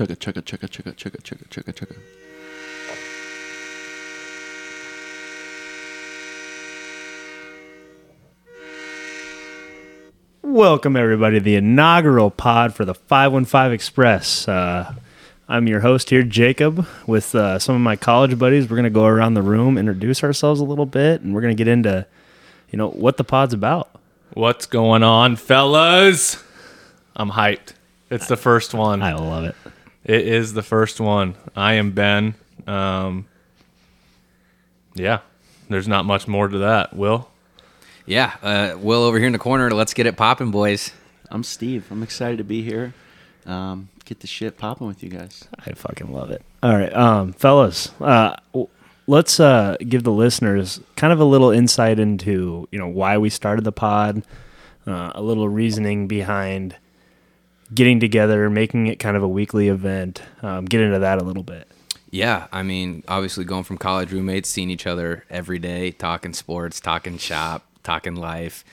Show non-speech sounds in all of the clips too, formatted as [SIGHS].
Chugga, chugga, chugga, chugga, chugga, chugga, chugga, chugga. Welcome, everybody, to the inaugural pod for the 515 Express. Uh, I'm your host here, Jacob, with uh, some of my college buddies. We're going to go around the room, introduce ourselves a little bit, and we're going to get into, you know, what the pod's about. What's going on, fellas? I'm hyped. It's the first one. I love it. It is the first one. I am Ben. Um, yeah, there's not much more to that. Will? Yeah, uh, Will over here in the corner. Let's get it popping, boys. I'm Steve. I'm excited to be here. Um, get the shit popping with you guys. I fucking love it. All right, um, fellas, uh, let's uh, give the listeners kind of a little insight into you know why we started the pod, uh, a little reasoning behind getting together, making it kind of a weekly event. Um, get into that a little bit. Yeah, I mean, obviously going from college roommates, seeing each other every day, talking sports, talking shop, talking life.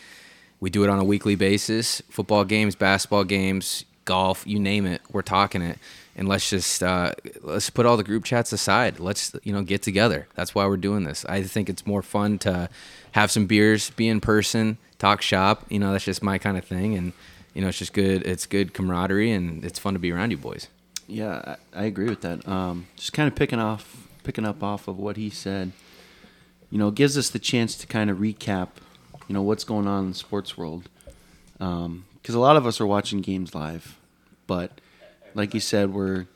We do it on a weekly basis. Football games, basketball games, golf, you name it, we're talking it. And let's just uh, let's put all the group chats aside. Let's you know get together. That's why we're doing this. I think it's more fun to have some beers, be in person, talk shop. You know, that's just my kind of thing. And you know, it's just good. It's good camaraderie, and it's fun to be around you boys. Yeah, I, I agree with that. Um, just kind of picking off, picking up off of what he said. You know, gives us the chance to kind of recap. You know what's going on in the sports world, because a lot of us are watching games live, but like you said, we're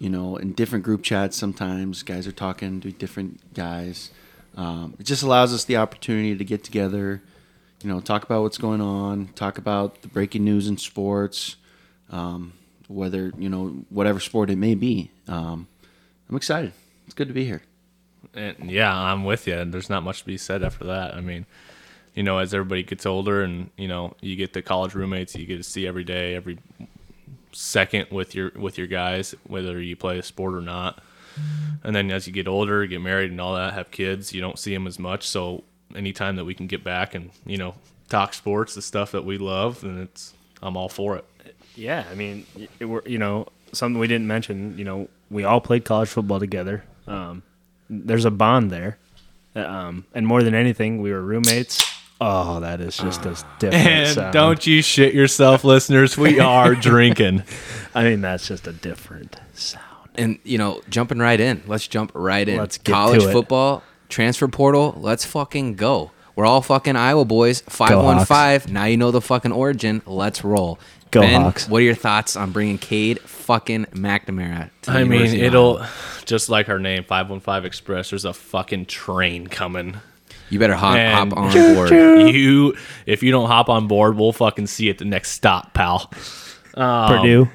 you know in different group chats. Sometimes guys are talking to different guys. Um, it just allows us the opportunity to get together. You know, talk about what's going on, talk about the breaking news in sports. Um, whether you know whatever sport it may be. Um, I'm excited. It's good to be here. And yeah, I'm with you. There's not much to be said after that. I mean, you know, as everybody gets older, and you know, you get the college roommates you get to see every day, every second with your with your guys, whether you play a sport or not. And then as you get older, get married and all that, have kids, you don't see them as much. So anytime that we can get back and you know talk sports, the stuff that we love, and it's I'm all for it. Yeah, I mean, it, we're, you know, something we didn't mention. You know, we all played college football together. Um, there's a bond there, um, and more than anything, we were roommates. Oh, that is just a different And sound. don't you shit yourself, listeners. We [LAUGHS] are drinking. I mean, that's just a different sound. And you know, jumping right in. Let's jump right in. Let's get College to it. football, transfer portal. Let's fucking go. We're all fucking Iowa boys. Five one five. Now you know the fucking origin. Let's roll. Go ben, Hawks. What are your thoughts on bringing Cade fucking McNamara? To the I mean, of it'll just like our name, five one five Express. There's a fucking train coming. You better hop, hop on [LAUGHS] board. You, if you don't hop on board, we'll fucking see you at the next stop, pal. Purdue, um,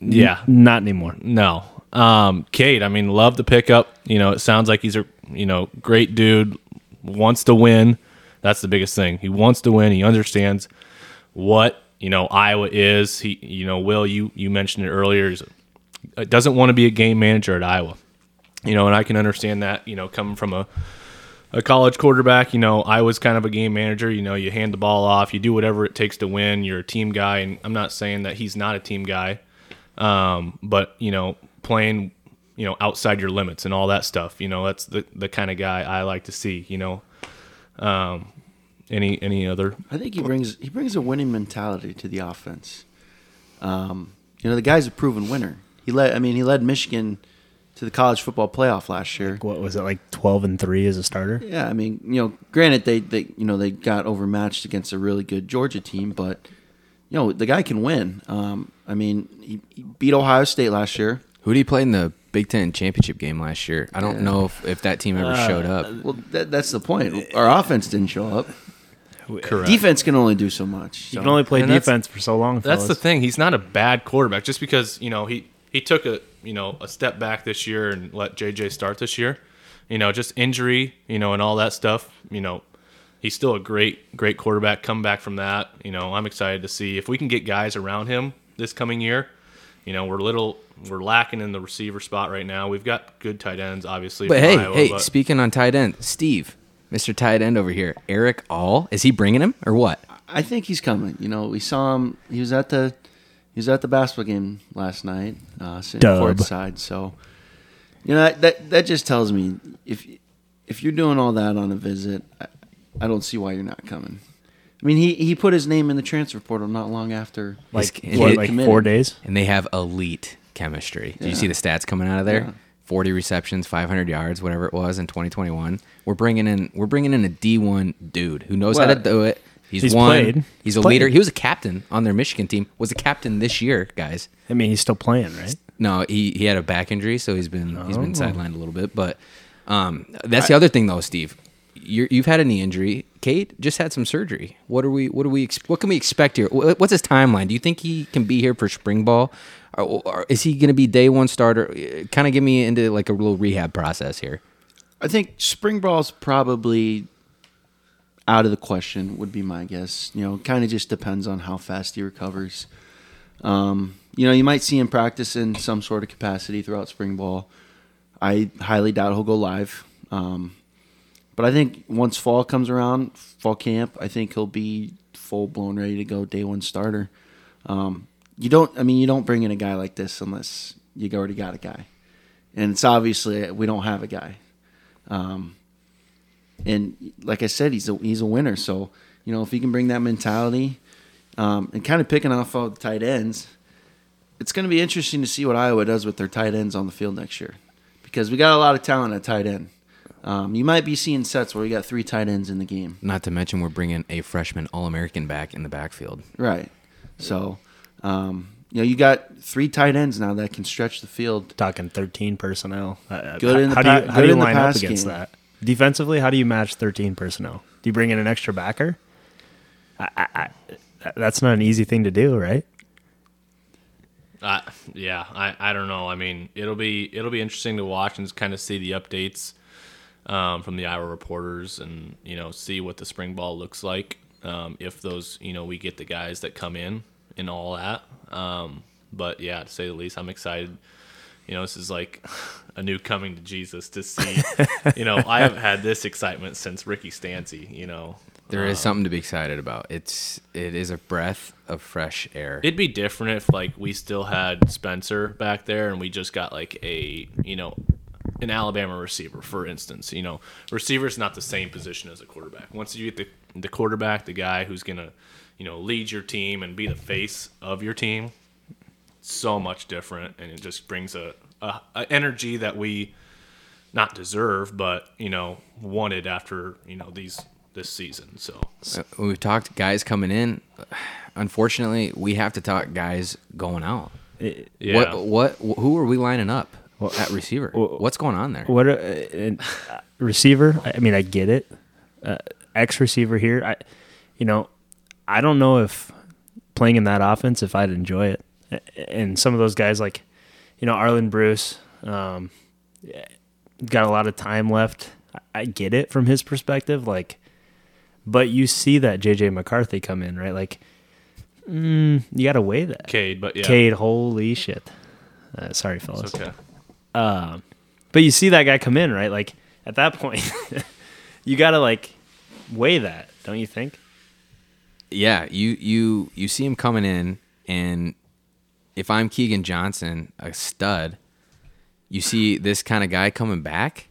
Yeah, not anymore. no. Um, Cade, I mean, love the pickup. You know, it sounds like he's a you know great dude. Wants to win. That's the biggest thing. He wants to win. He understands what you know Iowa is. He, you know, Will, you you mentioned it earlier. Doesn't want to be a game manager at Iowa. You know, and I can understand that. You know, coming from a a college quarterback, you know, I was kind of a game manager. You know, you hand the ball off, you do whatever it takes to win. You're a team guy, and I'm not saying that he's not a team guy, um, but you know, playing, you know, outside your limits and all that stuff. You know, that's the the kind of guy I like to see. You know, um, any any other? I think he brings he brings a winning mentality to the offense. Um, you know, the guy's a proven winner. He led. I mean, he led Michigan to the college football playoff last year. What was it like? Twelve and three as a starter. Yeah, I mean, you know, granted they, they you know they got overmatched against a really good Georgia team, but you know the guy can win. Um, I mean, he, he beat Ohio State last year. Who did he play in the Big Ten championship game last year? I don't know if, if that team ever uh, showed up. Well, that, that's the point. Our offense didn't show up. Correct. Defense can only do so much. You can only play And defense for so long. That's the thing. He's not a bad quarterback just because you know he he took a you know a step back this year and let JJ start this year. You know, just injury, you know, and all that stuff. You know, he's still a great great quarterback. Come back from that. You know, I'm excited to see if we can get guys around him this coming year. You know, we're little we're lacking in the receiver spot right now. We've got good tight ends, obviously. But hey, Iowa, hey, but- speaking on tight end, Steve, Mr. Tight End over here, Erick All, is he bringing him or what? I think he's coming. You know, we saw him. He was at the He was at the basketball game last night, uh, sitting Dub. court side. So, you know that, that that just tells me if if you're doing all that on a visit, I, I don't see why you're not coming. I mean, he he put his name in the transfer portal not long after. Like His- what, like committed. four days. and they have elite chemistry. Did you see the stats coming out of there? Yeah. 40 receptions, 500 yards, whatever it was in 2021. We're bringing in we're bringing in a D1 dude who knows how to do it. He's, he's won. played. He's, He's a played. leader. He was a captain on their Michigan team. Was a captain this year, guys. I mean, he's still playing, right? No, he, he had a back injury, so he's been he's been Oh. sidelined a little bit. But um, that's the other thing, though, Steve. You're, you've had a knee injury. Cade just had some surgery. What are we? What are we? What can we expect here? What's his timeline? Do you think he can be here for spring ball, or, or is he going to be day one starter? Kind of get me into like a little rehab process here. I think spring ball's probably out of the question. Would be my guess. You know, kind of just depends on how fast he recovers. Um, you know, you might see him practice in some sort of capacity throughout spring ball. I highly doubt he'll go live. Um, but I think once fall comes around, fall camp, I think he'll be full blown ready to go day one starter. Um, you don't, I mean, you don't bring in a guy like this unless you already got a guy, and it's obviously we don't have a guy. Um, and like I said, he's a he's a winner. So you know if he can bring that mentality, um, and kind of picking off all the tight ends, it's going to be interesting to see what Iowa does with their tight ends on the field next year, because we got a lot of talent at tight end. Um, you might be seeing sets where we got three tight ends in the game. Not to mention we're bringing a freshman All American back in the backfield. Right. So, um, you know, you got three tight ends now that can stretch the field. Talking 13 personnel. Uh, Good in the how do you, how good do you line up against game. that? Defensively, how do you match 13 personnel? Do you bring in an extra backer? I, I, I, that's not an easy thing to do, right? Uh, yeah, I, I don't know. I mean, it'll be it'll be interesting to watch and kind of see the updates um, from the Iowa reporters, and you know, see what the spring ball looks like. Um, if those, you know, we get the guys that come in and all that. Um, but yeah, to say the least, I'm excited. You know, this is like [LAUGHS] a new coming to Jesus to see. [LAUGHS] you know, I haven't had this excitement since Ricky Stanzi. You know, There is something to be excited about. It's it is a breath of fresh air. It'd be different if like we still had Spencer back there and we just got like a you know an Alabama receiver, for instance. You know, receiver's not the same position as a quarterback. Once you get the the quarterback, the guy who's gonna you know lead your team and be the face of your team, so much different, and it just brings a, a, a energy that we not deserve, but you know wanted after you know these this season. So Uh, We've talked guys coming in. Unfortunately, we have to talk guys going out. It- yeah. What what who are we lining up at receiver? well- What's going on there? What a, uh, receiver? I I mean, I get it. Uh, X receiver here. I, you know, I don't know if playing in that offense if I'd enjoy it. And some of those guys like, you know, Arland Bruce, um, got a lot of time left. I- get it from his perspective, like, but you see that JJ McCarthy come in, right? Like, mm, you got to weigh that. Cade, but yeah, Cade, holy shit. Uh, sorry, fellas. it's okay. But you see that guy come in, right? Like at that point, [LAUGHS] you got to like weigh that, don't you think? Yeah, you you you see him coming in, and if I'm Keagan Johnson, a stud, you see this kind of guy coming back.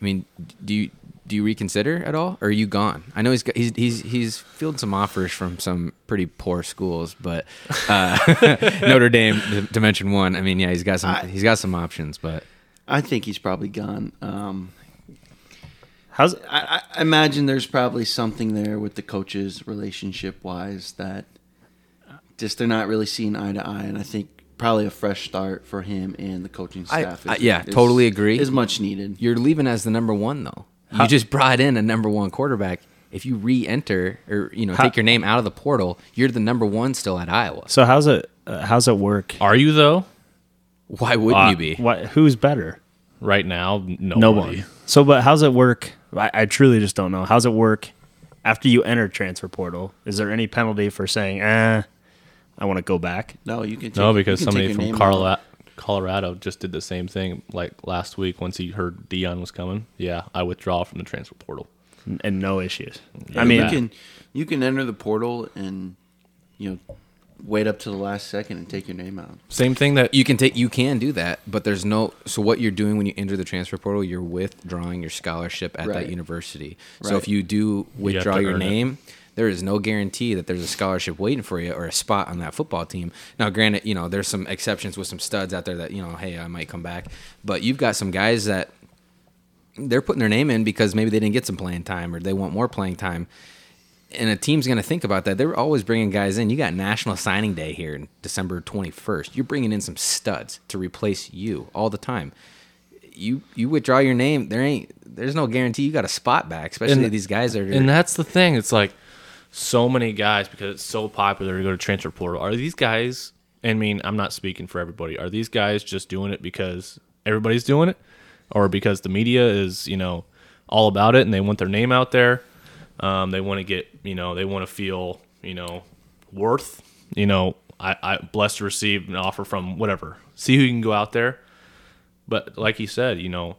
I mean, do you do you reconsider at all, or are you gone? I know he's got, he's he's he's fielded some offers from some pretty poor schools, but uh, [LAUGHS] Notre Dame, to, to mention one. I mean, yeah, he's got some I- he's got some options, but I think he's probably gone. Um, How's I, I imagine there's probably something there with the coaches, relationship wise, that just they're not really seeing eye to eye. And I think probably a fresh start for him and the coaching I- staff. I- yeah, totally agree. Is much needed. you're leaving as the number one though. You just brought in a number one quarterback. If you re-enter or you know How- take your name out of the portal, you're the number one still at Iowa. so? How's it? Uh, how's it work? Are you though? Why wouldn't Uh, you be? What? Who's better? Right now, nobody. No one. So, but how's it work? I, I truly just don't know. How's it work after you enter transfer portal? Is there any penalty for saying, "eh, I want to go back"? No, you can. Take, No, because can somebody take from name. Colorado, Colorado just did the same thing like last week. Once he heard Deion was coming, yeah, I withdraw from the transfer portal. and, and no issues. Yeah, I mean, you can you can enter the portal and you know wait up to the last second and take your name out. Same thing that You can take you can do that, but there's no so what you're doing when you enter the transfer portal, you're withdrawing your scholarship at Right. that university. So if you do withdraw to your earn it. name, there is no guarantee that there's a scholarship waiting for you or a spot on that football team. Now granted, you know, there's some exceptions with some studs out there that, you know, hey, I might come back. But you've got some guys that they're putting their name in because maybe they didn't get some playing time or they want more playing time. And a team's going to think about that. They're always bringing guys in. You got National Signing Day here in December 21st. You're bringing in some studs to replace you all the time. You you withdraw your name, there ain't there's no guarantee you got a spot back, especially And- these guys that are And that's the thing. It's like so many guys because it's so popular to go to transfer portal. Are these guys? I mean, I'm not speaking for everybody. Are these guys just doing it because everybody's doing it, or because the media is you know all about it and they want their name out there? Um, they want to get you know they want to feel you know worth. You know, I, I blessed to receive an offer from whatever. See who you can go out there. But like you said, you know,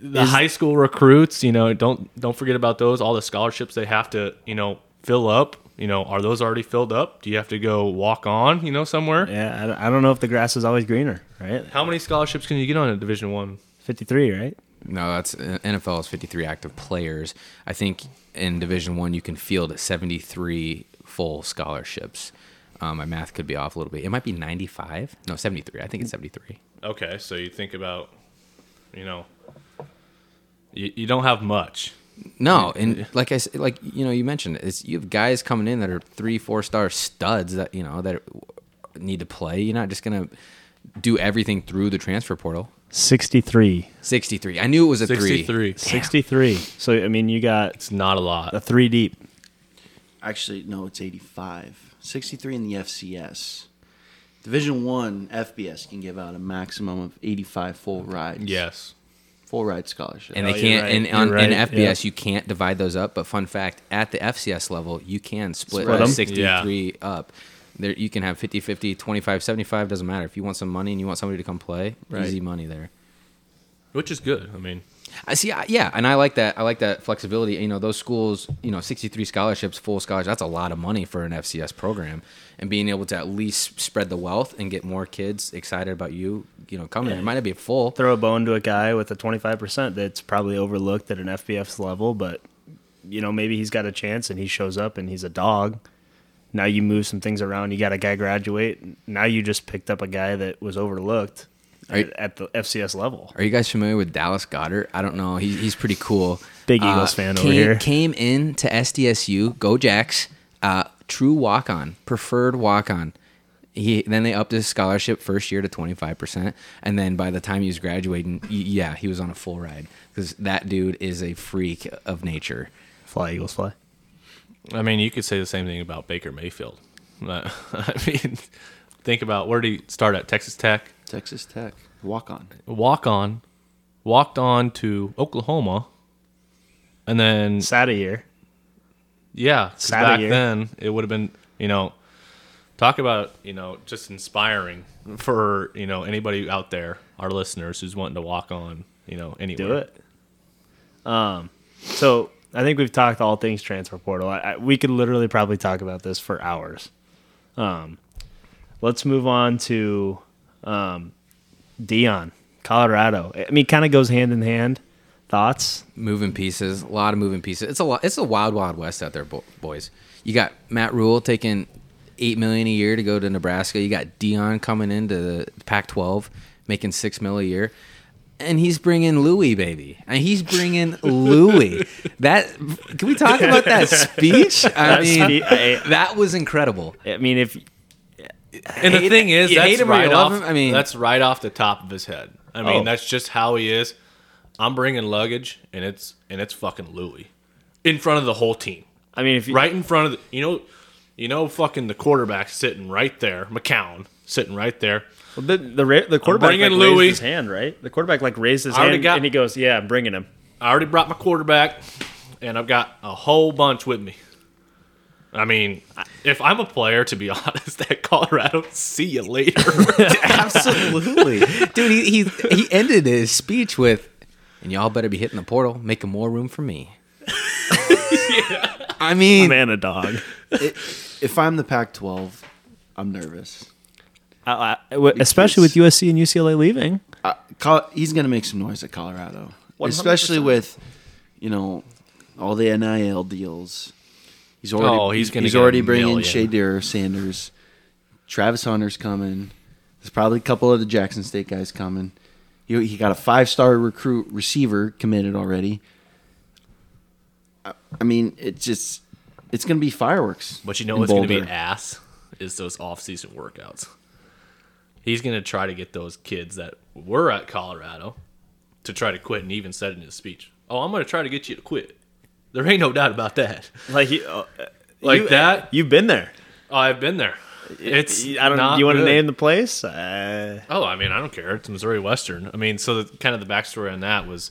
the high school recruits, you know, don't don't forget about those. All the scholarships they have to, you know, fill up. You know, are those already filled up? Do you have to go walk on, you know, somewhere? Yeah, I, don't know if the grass is always greener, right? How many scholarships can you get on a Division One? 53, right? No, that's NFL is 53 active players. I think in Division One you can field 73 full scholarships. Um, my math could be off a little bit. It might be 95. No, 73. I think it's 73. Okay, so you think about, you know, you, you don't have much. No, and like I like you know, you mentioned it's you have guys coming in that are three, four star studs that you know that need to play. You're not just gonna do everything through the transfer portal. 63. 63. I knew it was a three. 63. 63. So, I mean, you got It's not a lot. a three deep. Actually, no, it's 85. 63 in the FCS. Division 1 FBS can give out a maximum of 85 full rides. Yes. Full ride scholarship. And Oh, they you're can't. right. And You're on, in FBS, yeah. you can't divide those up. But fun fact: at the FCS level, you can split, Split a 'em? 63 up. There, you can have 50, 50, 25, 75. Doesn't matter. If you want some money and you want somebody to come play, Right. easy money there. Which is good. I mean, I see. I, yeah, and I like that. I like that flexibility. You know, those schools. You know, sixty-three scholarships, full scholarship That's a lot of money for an FCS program, and being able to at least spread the wealth and get more kids excited about you. You know, coming. It might not be full. Throw a bone to a guy with a 25% that's probably overlooked at an FBS level, but, you know, maybe he's got a chance and he shows up and he's a dog. Now you move some things around. You got a guy graduate. Now you just picked up a guy that was overlooked you- at, at the FCS level. Are you guys familiar with Dallas Goedert? I don't know. He's he's pretty cool. Big Eagles fan over here. Came in to SDSU. Go Jacks. Uh, true walk on. Preferred walk on. He then they upped his scholarship first year to twenty five percent, and then by the time he was graduating, yeah, he was on a full ride because that dude is a freak of nature. Fly, Eagles, fly. I mean, you could say the same thing about Baker Mayfield. [LAUGHS] I mean, think about where did he start at? Texas Tech. Texas Tech. Walk on. walk on, walked on to Oklahoma, and then Sad a year. yeah, 'cause Sad back year. then it would have been you know, talk about you know just inspiring for you know anybody out there, our listeners who's wanting to walk on, you know, anywhere. do it. Um, so I think we've talked all things transfer portal. I, I, we could literally probably talk about this for hours. Um, let's move on to um, Deion, Colorado. I mean, kind of goes hand in hand. Thoughts? moving pieces, a lot of moving pieces. It's a lot. It's a wild, wild west out there, bo- boys. You got Matt Rhule taking eight million a year to go to Nebraska. You got Deion coming into the Pac-12, making six mil a year, and he's bringing Louis, baby, and he's bringing Louis. [LAUGHS] That can we talk about that speech? I That mean, spe- I- that was incredible. I mean, if And the thing is, you hate that's him right off. him? I mean- that's right off the top of his head. I mean, Oh. that's just how he is. I'm bringing luggage, and it's and it's fucking Louis in front of the whole team. I mean, if you, right in front of the, you know, you know, fucking the quarterback sitting right there, McCown sitting right there. Well, the the, ra- the quarterback like, bringing raised Louis. his hand, right? The quarterback like raised his I already hand got- and he goes, "Yeah, I'm bringing him." I already brought my quarterback, and I've got a whole bunch with me. I mean, if I'm a player, to be [LAUGHS] honest, at Colorado, see you later. [LAUGHS] Absolutely, dude. He, he he ended his speech with, "And y'all better be hitting the portal, making more room for me." [LAUGHS] I mean, man a dog. It, if I'm the Pac-12, I'm nervous. I- I- w- especially with USC and UCLA leaving. Uh, he's going to make some noise at Colorado, 100%. especially with, you know, all the NIL deals. He's already Oh, he's gonna he's already bringing million. Shedeur Sanders, Travis Hunter's coming. There's probably a couple of the Jackson State guys coming. He, he got a five star recruit receiver committed already. I, I mean, it's just it's going to be fireworks. But you know in what's going to be Boulder. ass is those off-season workouts. He's going to try to get those kids that were at Colorado to try to quit, and he even said in his speech, "Oh, I'm going to try to get you to quit." There ain't no doubt about that. Like you, uh, Like you- that? You've been there. Oh, I've been there. It's I don't. not you want to name the place? Uh, Oh, I mean, I don't care. It's Missouri Western. I mean, so the, kind of the backstory on that was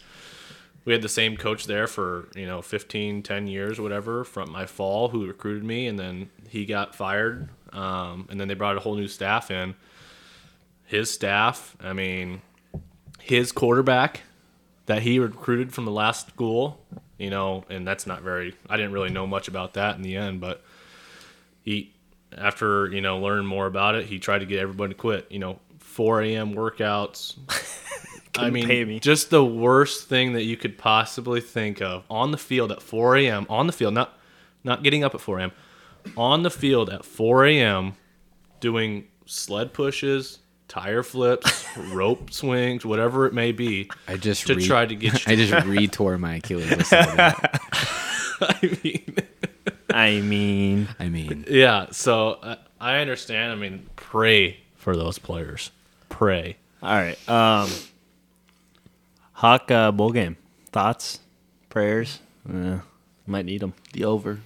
we had the same coach there for, you know, 15, 10 years, whatever, from my fall who recruited me. And then he got fired. Um, and then they brought a whole new staff in. His staff, I mean, his quarterback that he recruited from the last school, you know, and that's not very, I didn't really know much about that in the end, but he after you know learning more about it he tried to get everybody to quit you know 4 a.m workouts [LAUGHS] i mean me. just the worst thing that you could possibly think of on the field at 4 a.m on the field not not getting up at 4 a.m on the field at 4 a.m doing sled pushes tire flips rope [LAUGHS] swings whatever it may be I just to re- try to get [LAUGHS] you I just re-tore my Achilles. listening [LAUGHS] to i mean I mean, I mean, Yeah, so uh, I understand. I mean, pray for those players. Pray. all right. Um, Hawk uh, bowl game. Thoughts, prayers. Uh, might need them. the over.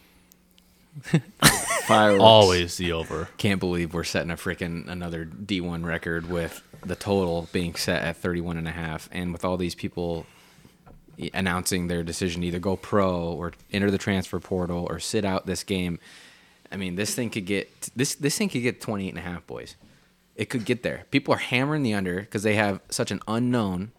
Fireworks. Always the over. can't believe we're setting a freaking another D1 record with the total being set at 31 and a half and with all these people announcing their decision to either go pro or enter the transfer portal or sit out this game. I mean, this thing could get this this thing could get 28 and a half boys. It could get there. People are hammering the under because they have such an unknown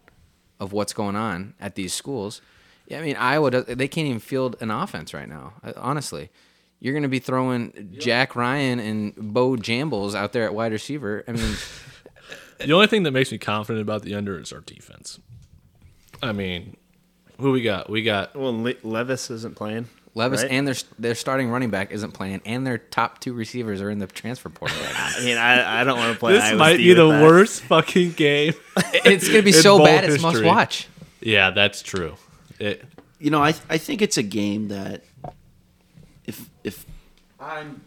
of what's going on at these schools. Yeah, I mean, Iowa does, they can't even field an offense right now. uh, Honestly, you're going to be throwing Jack Ryan and Bo Jambles out there at wide receiver. I mean, [LAUGHS] The only thing that makes me confident about the under is our defense. I mean, who we got? We got Well, Le- Levis isn't playing. Levis right? and their their starting running back isn't playing, and their top two receivers are in the transfer portal right now. [LAUGHS] I mean, I, I don't want to play. this Iowa might State be the that. worst fucking game. [LAUGHS] it's going to be so bowl bad it's must watch. yeah, that's true. It, you know, I I think it's a game that if if I'm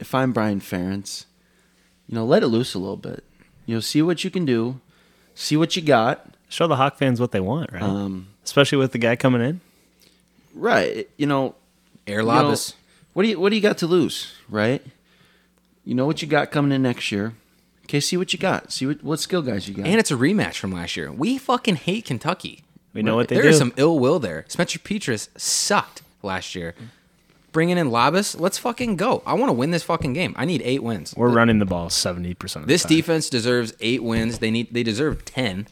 if I'm Brian Ferentz, you know, let it loose a little bit. You know, see what you can do, see what you got. Show the Hawk fans what they want, right? Um, Especially with the guy coming in. right. You know, Air you know, what do you what do you got to lose, right? You know what you got coming in next year. Okay, see what you got. See what, what skill guys you got. And it's a rematch from last year. We fucking hate Kentucky. We know what they There do. is some ill will there. Spencer Petras sucked last year. Bringing in Labas, let's fucking go. I want to win this fucking game. I need eight wins. We're running the ball seventy percent. This defense deserves eight wins. They need they deserve ten,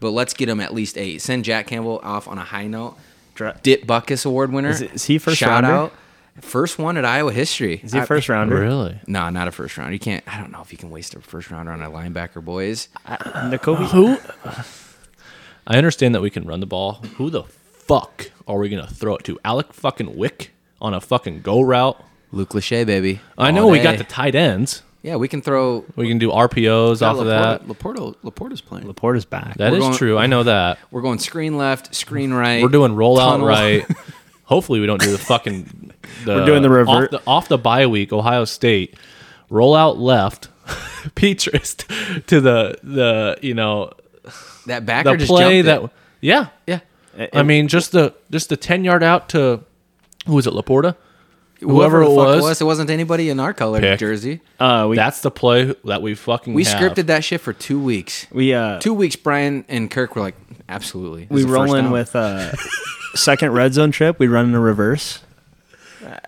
but let's get them at least eight. Send Jack Campbell off on a high note. Dra- Dick Butkus Award winner. Is it- is he first Shout rounder? out. First one at Iowa history. Is he a I- first rounder? really? No, not a first round. You can't. I don't know if you can waste a first rounder on a linebacker, boys. Uh, Nakobe. Who? I understand that we can run the ball. Who the fuck are we gonna throw it to? Alec fucking Wick on a fucking go route. Luke Lachey, baby. I All know we got day. the tight ends. Yeah, we can throw. We can do RPOs off of that. Laporta, Laporta's playing. Laporta's back. That We're is going- true. I know that. [LAUGHS] We're going screen left, screen right. We're doing rollout tunnel. right. [LAUGHS] Hopefully, we don't do the fucking. The, [LAUGHS] We're doing the revert- off the, off the bye week. Ohio State rollout left. Petras to the the you know That backer the just play jumped that it. yeah Yeah. I mean just the just the ten yard out to who was it Laporta Whoever, Whoever it was. it was, it wasn't anybody in our color Pick. jersey. Uh, we that's the play that we fucking We have. scripted that shit for two weeks. we uh Two weeks, Brian and Kirk were like, absolutely. This we is the first rolling down. with uh [LAUGHS] second red zone trip. We run in a reverse. Our,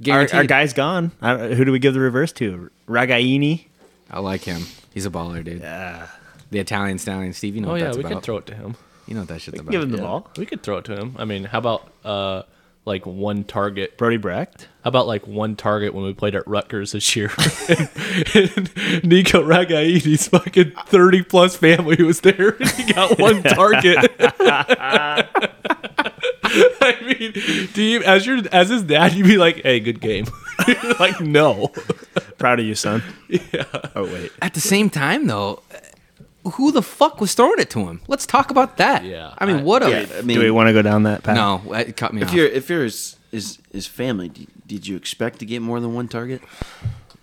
Guaranteed. our guy's gone. I, who do we give the reverse to? Ragaini. I like him. He's a baller, dude. Yeah. The Italian stallion, Steve. You know oh what yeah that's we about. could throw it to him you know what that shit's about. Give him the Yeah. ball. we could throw it to him I mean how about uh like one target? Brody Brecht. How about like one target when we played at Rutgers this year? and [LAUGHS] Nico Ragaini's fucking 30 plus family was there and he got one [LAUGHS] target. [LAUGHS] I mean, do you, as your as his dad, you'd be like, hey, good game. like, no. Proud of you, son. Yeah. Oh wait. At the same time, though, who the fuck was throwing it to him? Let's talk about that. Yeah, I mean, what a Yeah, I mean, Do we want to go down that path? no. It cut me if off. you're if you're his his, his family, did, did you expect to get more than one target?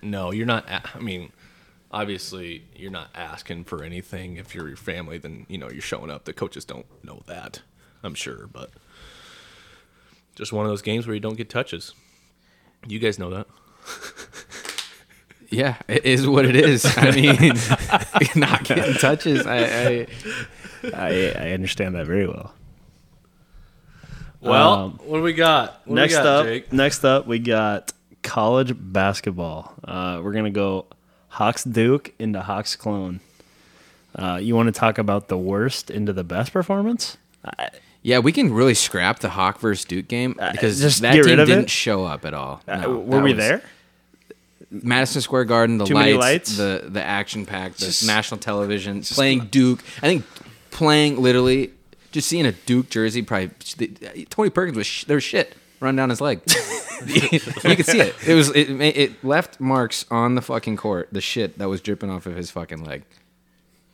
No, you're not. I mean, obviously, you're not asking for anything. If you're your family, then you know you're showing up. The coaches don't know that, I'm sure, but just one of those games where you don't get touches. You guys know that. [LAUGHS] yeah, it is what it is. I [LAUGHS] mean, [LAUGHS] not getting touches. I, I I, I understand that very well. Well, Um, what do we got? What do we next got, up, Jake? next up, we got college basketball. Uh, we're gonna go Hawks Duke into Hawks Clone. Uh, you want to talk about the worst into the best performance? yeah, we can really scrap the Hawk versus Duke game because just that team didn't it? show up at all. Uh, No, were we was- there? Madison Square Garden, the Too lights, lights? the the action pack, the Just- national television, playing Duke. I think playing literally just seeing a Duke jersey. Probably Tony Perkins was sh- there was shit run down his leg. [LAUGHS] you could see it. It was it, it left marks on the fucking court. The shit that was dripping off of his fucking leg.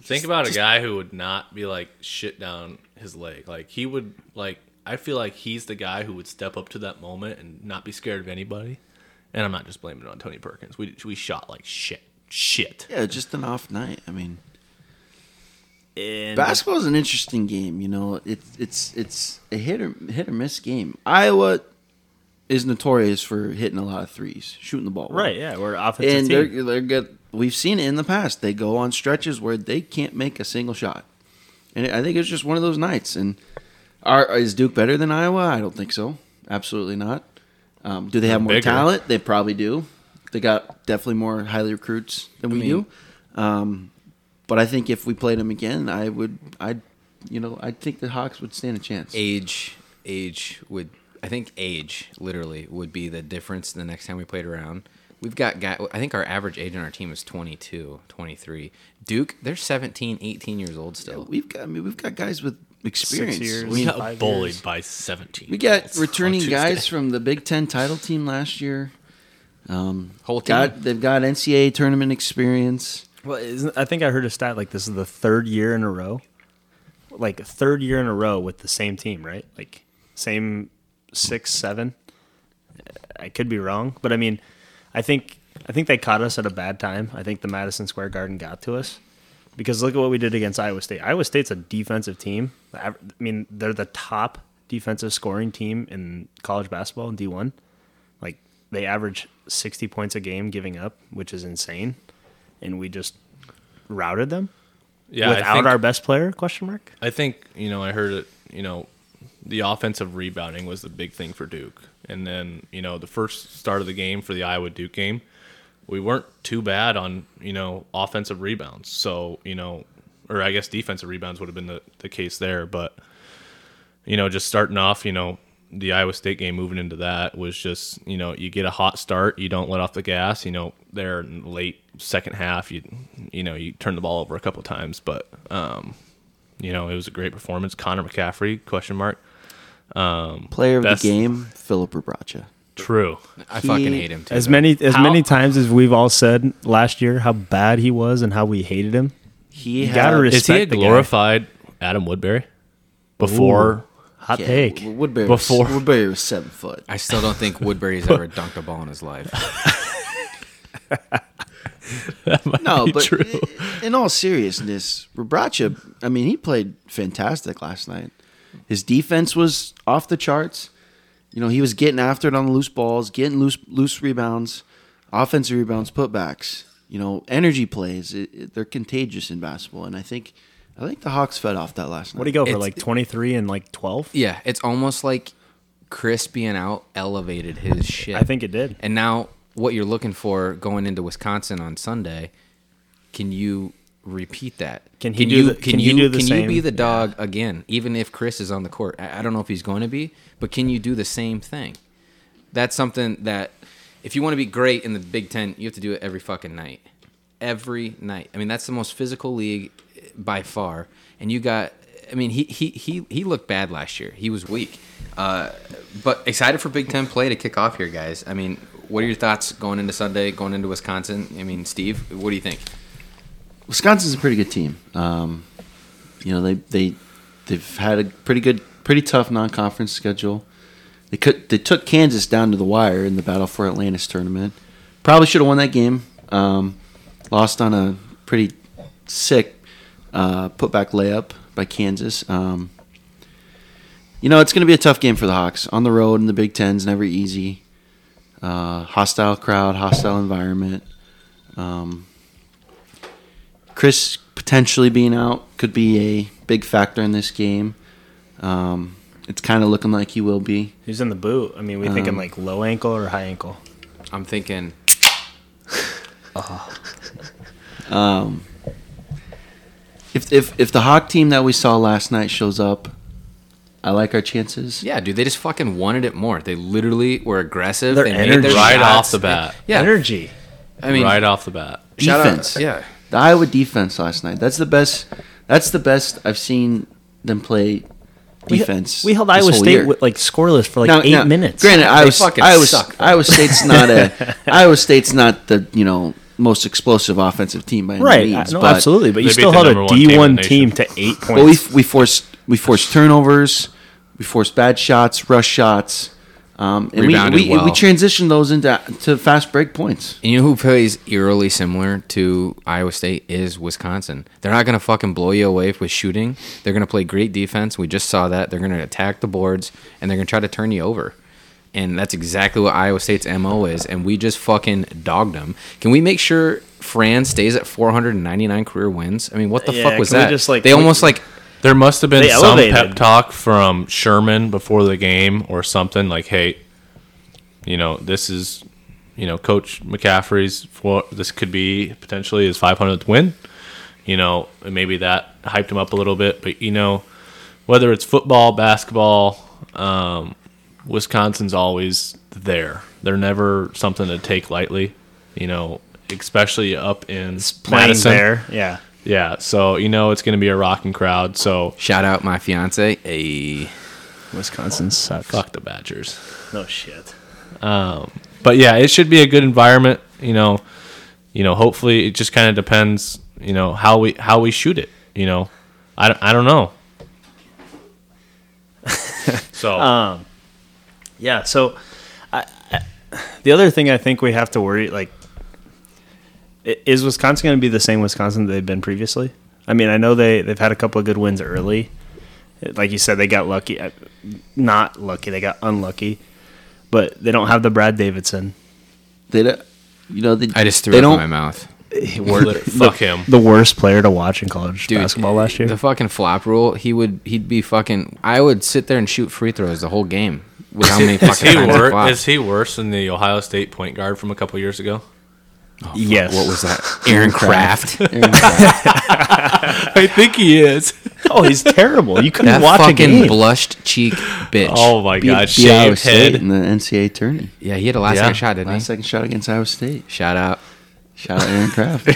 Think about a guy who would not be like shit down his leg. Like he would like. I feel like he's the guy who would step up to that moment and not be scared of anybody. And I'm not just blaming it on Tony Perkins. We we shot like shit, shit. Yeah, just an off night. I mean, And basketball is an interesting game. You know, it's it's it's a hit or hit or miss game. Iowa is notorious for hitting a lot of threes, shooting the ball. well. right, yeah, we're offensive and team. they're they're good. We've seen it in the past. They go on stretches where they can't make a single shot, and I think it's just one of those nights. And are is Duke better than Iowa? I don't think so. Absolutely not. Um, do they have more bigger. talent? They probably do. They got definitely more highly recruits than we mean- do. Um, but I think if we played them again, I would. I'd you know I think the Hawks would stand a chance. Age, age would. I think age literally would be the difference the next time we played around. We've got guy. I think our average age on our team is 22, 23. Duke, they're 17, 18 years old still. We've got. I mean, we've got guys with experience. years. We got bullied years. by 17. We got returning guys from the Big Ten title team last year. Um, Whole team. got they've got NCAA tournament experience. Well, isn't, I think I heard a stat like this is the third year in a row, like third year in a row with the same team, right? Like same six, seven. I could be wrong, but I mean, I think I think they caught us at a bad time. I think the Madison Square Garden got to us because look at what we did against Iowa State. Iowa State's a defensive team. I mean, they're the top defensive scoring team in college basketball in D one. Like they average sixty points a game giving up, which is insane and we just routed them yeah, without think, our best player? Question mark. I think you know I heard it. You know, the offensive rebounding was the big thing for Duke, and then you know the first start of the game for the Iowa Duke game, we weren't too bad on you know offensive rebounds. So you know, or I guess defensive rebounds would have been the the case there, but you know, just starting off, you know. The Iowa State game moving into that was just, you know, you get a hot start, you don't let off the gas, you know, there in the late second half, you you know, you turn the ball over a couple times, but um, you know, it was a great performance. Connor McCaffery, question mark. Player of the game, Filip Rebraca. True. I He- fucking hate him too. As many as How- many times as we've all said last year how bad he was and how we hated him. He You gotta had- res- Is he a Respect the guy. glorified Adam Woodbury? Before Hot yeah, take. Woodbury. Before- was, [LAUGHS] Woodbury was seven foot. I still don't think Woodbury's ever dunked a ball in his life. No, be but true. i- in all seriousness, Rebraca, I mean, he played fantastic last night. His defense was off the charts. You know, he was getting after it on the loose balls, getting loose loose rebounds, offensive rebounds, putbacks. You know, energy plays. It, it- they're contagious in basketball, and I think I think the Hawks fed off that last night. What do you go for? It's- Like twenty three and like twelve? yeah, it's almost like Chris being out elevated his shit. I think it did. And now, what you're looking for going into Wisconsin on Sunday, can you repeat that? Can he do the- can, can you do the can you be the dog again? Even if Chris is on the court, I, I don't know if he's going to be, but can you do the same thing? That's something that if you want to be great in the Big Ten, you have to do it every fucking night, every night. I mean, that's the most physical league by far, and you got. I mean, he he he he looked bad last year. He was weak. Uh, but excited for Big Ten play to kick off here, guys. I mean, what are your thoughts going into Sunday, going into Wisconsin? I mean, Steve, what do you think? Wisconsin's a pretty good team. Um, you know, they they they've had a pretty good, pretty tough non-conference schedule. They could they took Kansas down to the wire in the Battle for Atlantis tournament. Probably should have won that game. Um, lost on a pretty sick uh, putback layup by Kansas. Um, you know, it's going to be a tough game for the Hawks on the road in the Big Ten's never easy. Uh, hostile crowd, hostile environment. Um, Chris potentially being out could be a big factor in this game. Um, it's kind of looking like he will be. Who's in the boot? I mean, we thinking Um, like low ankle or high ankle? I'm thinking [LAUGHS] Um, if if if the Hawk team that we saw last night shows up, I like our chances. Yeah, dude, they just fucking wanted it more. They literally were aggressive. Their they made their Right shots. off the bat. Yeah, Energy. I mean, right off the bat. shout out- Defense. yeah, The Iowa defense last night. That's the best. That's the best I've seen them play defense. We, we held this Iowa whole State year. with, like scoreless for like Now- eight now, minutes. Granted, Iowa, Iowa, suck. Iowa State's not a [LAUGHS] Iowa State's not the you know most explosive offensive team by any right? means. uh, no, but, absolutely. But you still beat the held a number one team in D the one nation. team to eight But we points. we forced we forced turnovers, we forced bad shots, rush shots, um, and we, Rebounded we, well. we transitioned those into to fast break points. And you know who plays eerily similar to Iowa State is Wisconsin. They're not gonna fucking blow you away with shooting. They're gonna play great defense. We just saw that. They're gonna attack the boards and they're gonna try to turn you over. And that's exactly what Iowa State's MO is. And we just fucking dogged them. Can we make sure Fran stays at 499 career wins? I mean, what the Yeah, fuck was that? just, like, they we- almost like There must have been some pep talk from Sherman before the game or something like, "Hey, you know, this is, you know, Coach McCaffery's for this could be potentially his 500th win." You know, and maybe that hyped him up a little bit. But you know, whether it's football, basketball, um, Wisconsin's always there. They're never something to take lightly. You know, especially up in Playing Madison. there, yeah. Yeah, so you know it's going to be a rocking crowd. So shout out my fiance. a Wisconsin sucks. fuck the Badgers. No shit. Um, but yeah, it should be a good environment. You know, you know. Hopefully, it just kind of depends. You know how we how we shoot it. You know, I, don't- I don't know. [LAUGHS] so um, Yeah. So, I, I, the other thing I think we have to worry like i- is Wisconsin going to be the same Wisconsin that they've been previously. I mean, I know they they've had a couple of good wins early. Like you said, they got lucky. uh, Not lucky. They got unlucky. But they don't have the Brad Davison. They don't, you know, they, I just threw they it in my mouth. [LAUGHS] fuck him. The worst player to watch in college Dude, basketball last year. The fucking flop rule, he would he'd be fucking. I would sit there and shoot free throws the whole game with how many [LAUGHS] Is fucking he, he wor- is he worse than the Ohio State point guard from a couple years ago? Oh, yes. What was that? [LAUGHS] Aaron Craft. [LAUGHS] Aaron [LAUGHS] Kraft. I think he is. oh, he's terrible. You couldn't that watch a fucking game. blushed cheek bitch. Oh my beat, god, beat Iowa shaved State head. in the NCAA tourney. yeah, he had a last Yeah. second shot, didn't Last he? second shot against Iowa State. Shout out. Shout out Aaron Craft.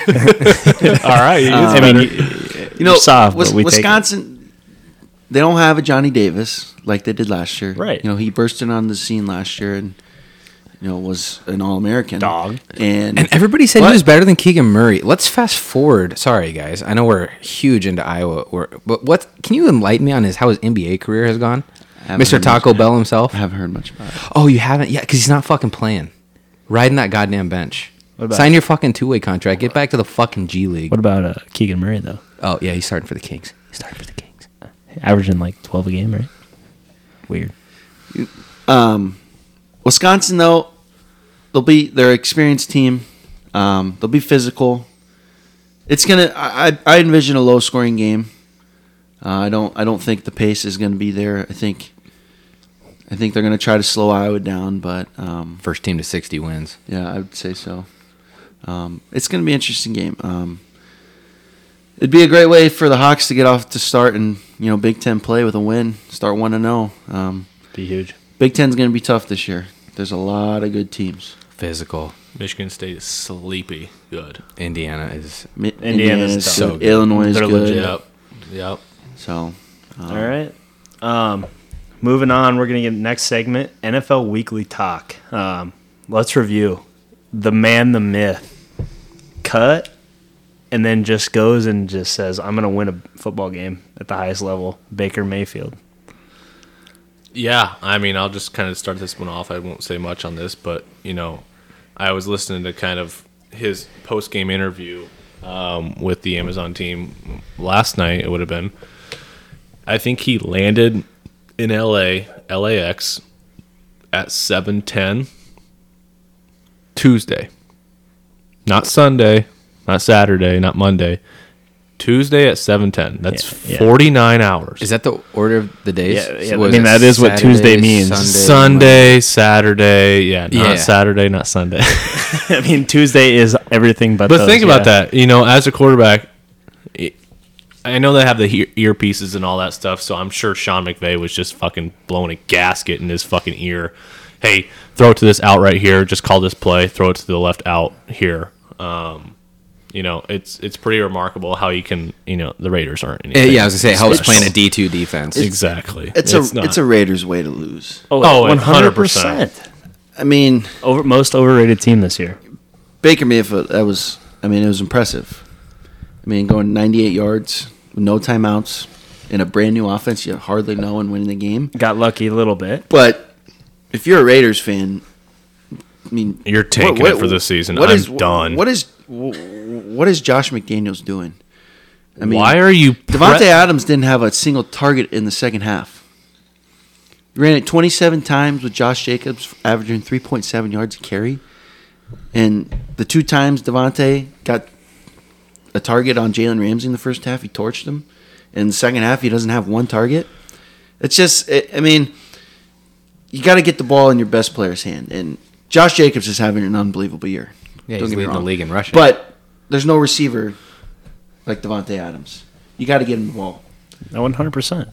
All right, he is um, I mean, you, you know, soft, Wis- but we take it. Wisconsin, they don't have a Johnny Davis like they did last year. Right. You know, he burst in on the scene last year and you know was an All American Dog. And, And everybody said What? he was better than Keegan Murray. Let's fast forward. Sorry, guys. I know we're huge into Iowa. We're, but what? Can you enlighten me on his how his NBA career has gone? Mr. Taco much- Bell himself. I haven't heard much about it. Oh, you haven't? Yeah, because he's not fucking playing. Riding that goddamn bench. What about- Sign your fucking two way contract. Get back to the fucking G League. What about uh, Keegan Murray though? Oh yeah, he's starting for the Kings. He's starting for the Kings. Averaging like twelve a game, right? Weird. Um, Wisconsin though, they'll be their experienced team. Um, they'll be physical. It's gonna. I, I envision a low scoring game. Uh, I don't. I don't think the pace is gonna be there. I think. I think they're gonna try to slow Iowa down, but um, First team to sixty wins. yeah, I would say so. Um, it's gonna be an interesting game. Um, it'd be a great way for the Hawks to get off to start and you know Big Ten play with a win, start one to zero. Um, Be huge. Big Ten's going to be tough this year. There's a lot of good teams. Physical. Michigan State is sleepy good. Indiana is Mi- Indiana's Indiana's so good. good. Illinois is They're good. legit. Yep. Yep. So, um, All right. Um, moving on, we're gonna get next segment NFL Weekly Talk. Um, let's review the man, the myth, cut, and then just goes and just says, "I'm gonna win a football game at the highest level." Baker Mayfield. Yeah, I mean, I'll just kind of start this one off. I won't say much on this, but you know, I was listening to kind of his post game interview um, with the Amazon team last night. It would have been. I think he landed in LA, LAX, at seven ten Tuesday, not Sunday, not Saturday, not Monday. Tuesday at seven ten. That's Yeah, yeah. forty nine hours. Is that the order of the days? Yeah, yeah, I mean, it that is what Tuesday means. Sunday, Saturday, yeah, not Yeah. Saturday, not Sunday. [LAUGHS] I mean, [LAUGHS] Tuesday is everything but. but those, think about that. You know, as a quarterback, I know they have the ear- earpieces and all that stuff, so I'm sure Sean McVay was just fucking blowing a gasket in his fucking ear. Hey, throw it to this out right here. Just call this play. Throw it to the left out here. Um, you know, it's it's pretty remarkable how you can. You know, the Raiders aren't. Uh, Anything yeah, I was gonna say, helps special. playing a D two defense. exactly. it's, a not. it's a Raiders way to lose. Oh, one hundred 100%. I mean, Over most overrated team this year. Baker Mayfield, that was, I mean, it was impressive. I mean, going 98 yards, with no timeouts, in a brand new offense, you hardly know and winning the game. Got lucky a little bit. But if you're a Raiders fan, I mean, You're tanking it for this season. what I'm is- done. What is what is Josh McDaniels doing? I mean, Why are you pre- Davante Adams didn't have a single target in the second half. Ran it 27 times with Josh Jacobs averaging 3.7 yards a carry. And the two times Davante got a target on Jalen Ramsey in the first half, he torched him. In the second half, he doesn't have one target. It's just, I mean, you got to get the ball in your best player's hand. And Josh Jacobs is having an unbelievable year. Yeah, Don't he's leading the league in rushing. But there's no receiver like Davante Adams. You got to get him the ball. One hundred percent.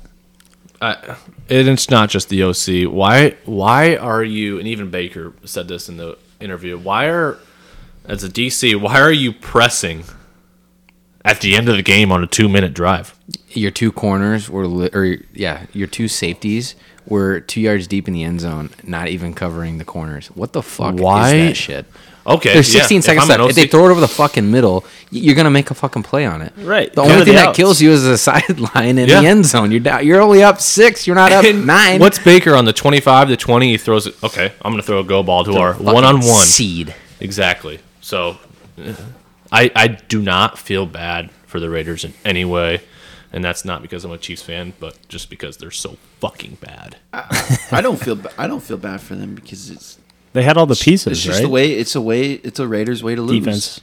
I, it's not just the OC. Why? Why are you? And even Baker said this in the interview. Why are, as a DC, why are you pressing at the end of the game on a two-minute drive? your two corners were, li- or yeah, your two safeties were two yards deep in the end zone, not even covering the corners. What the fuck Why- is that shit? Okay, There's yeah, 16 if seconds I'm an left. If they throw it over the fucking middle, you're gonna make a fucking play on it. Right. The Cover only the thing that kills you is the [LAUGHS] sideline in Yeah. the end zone. You're down. You're only up six. You're not up And nine. What's Baker on the 25 to 20? He throws it. Okay, I'm going to throw a go ball to our one-on-one. seed? Exactly. So, uh, I I do not feel bad for the Raiders in any way, and that's not because I'm a Chiefs fan, but just because they're so fucking bad. I don't feel I don't feel bad for them because it's They had all the pieces, it's just right? the way it's a way it's a Raiders way to lose. Defense.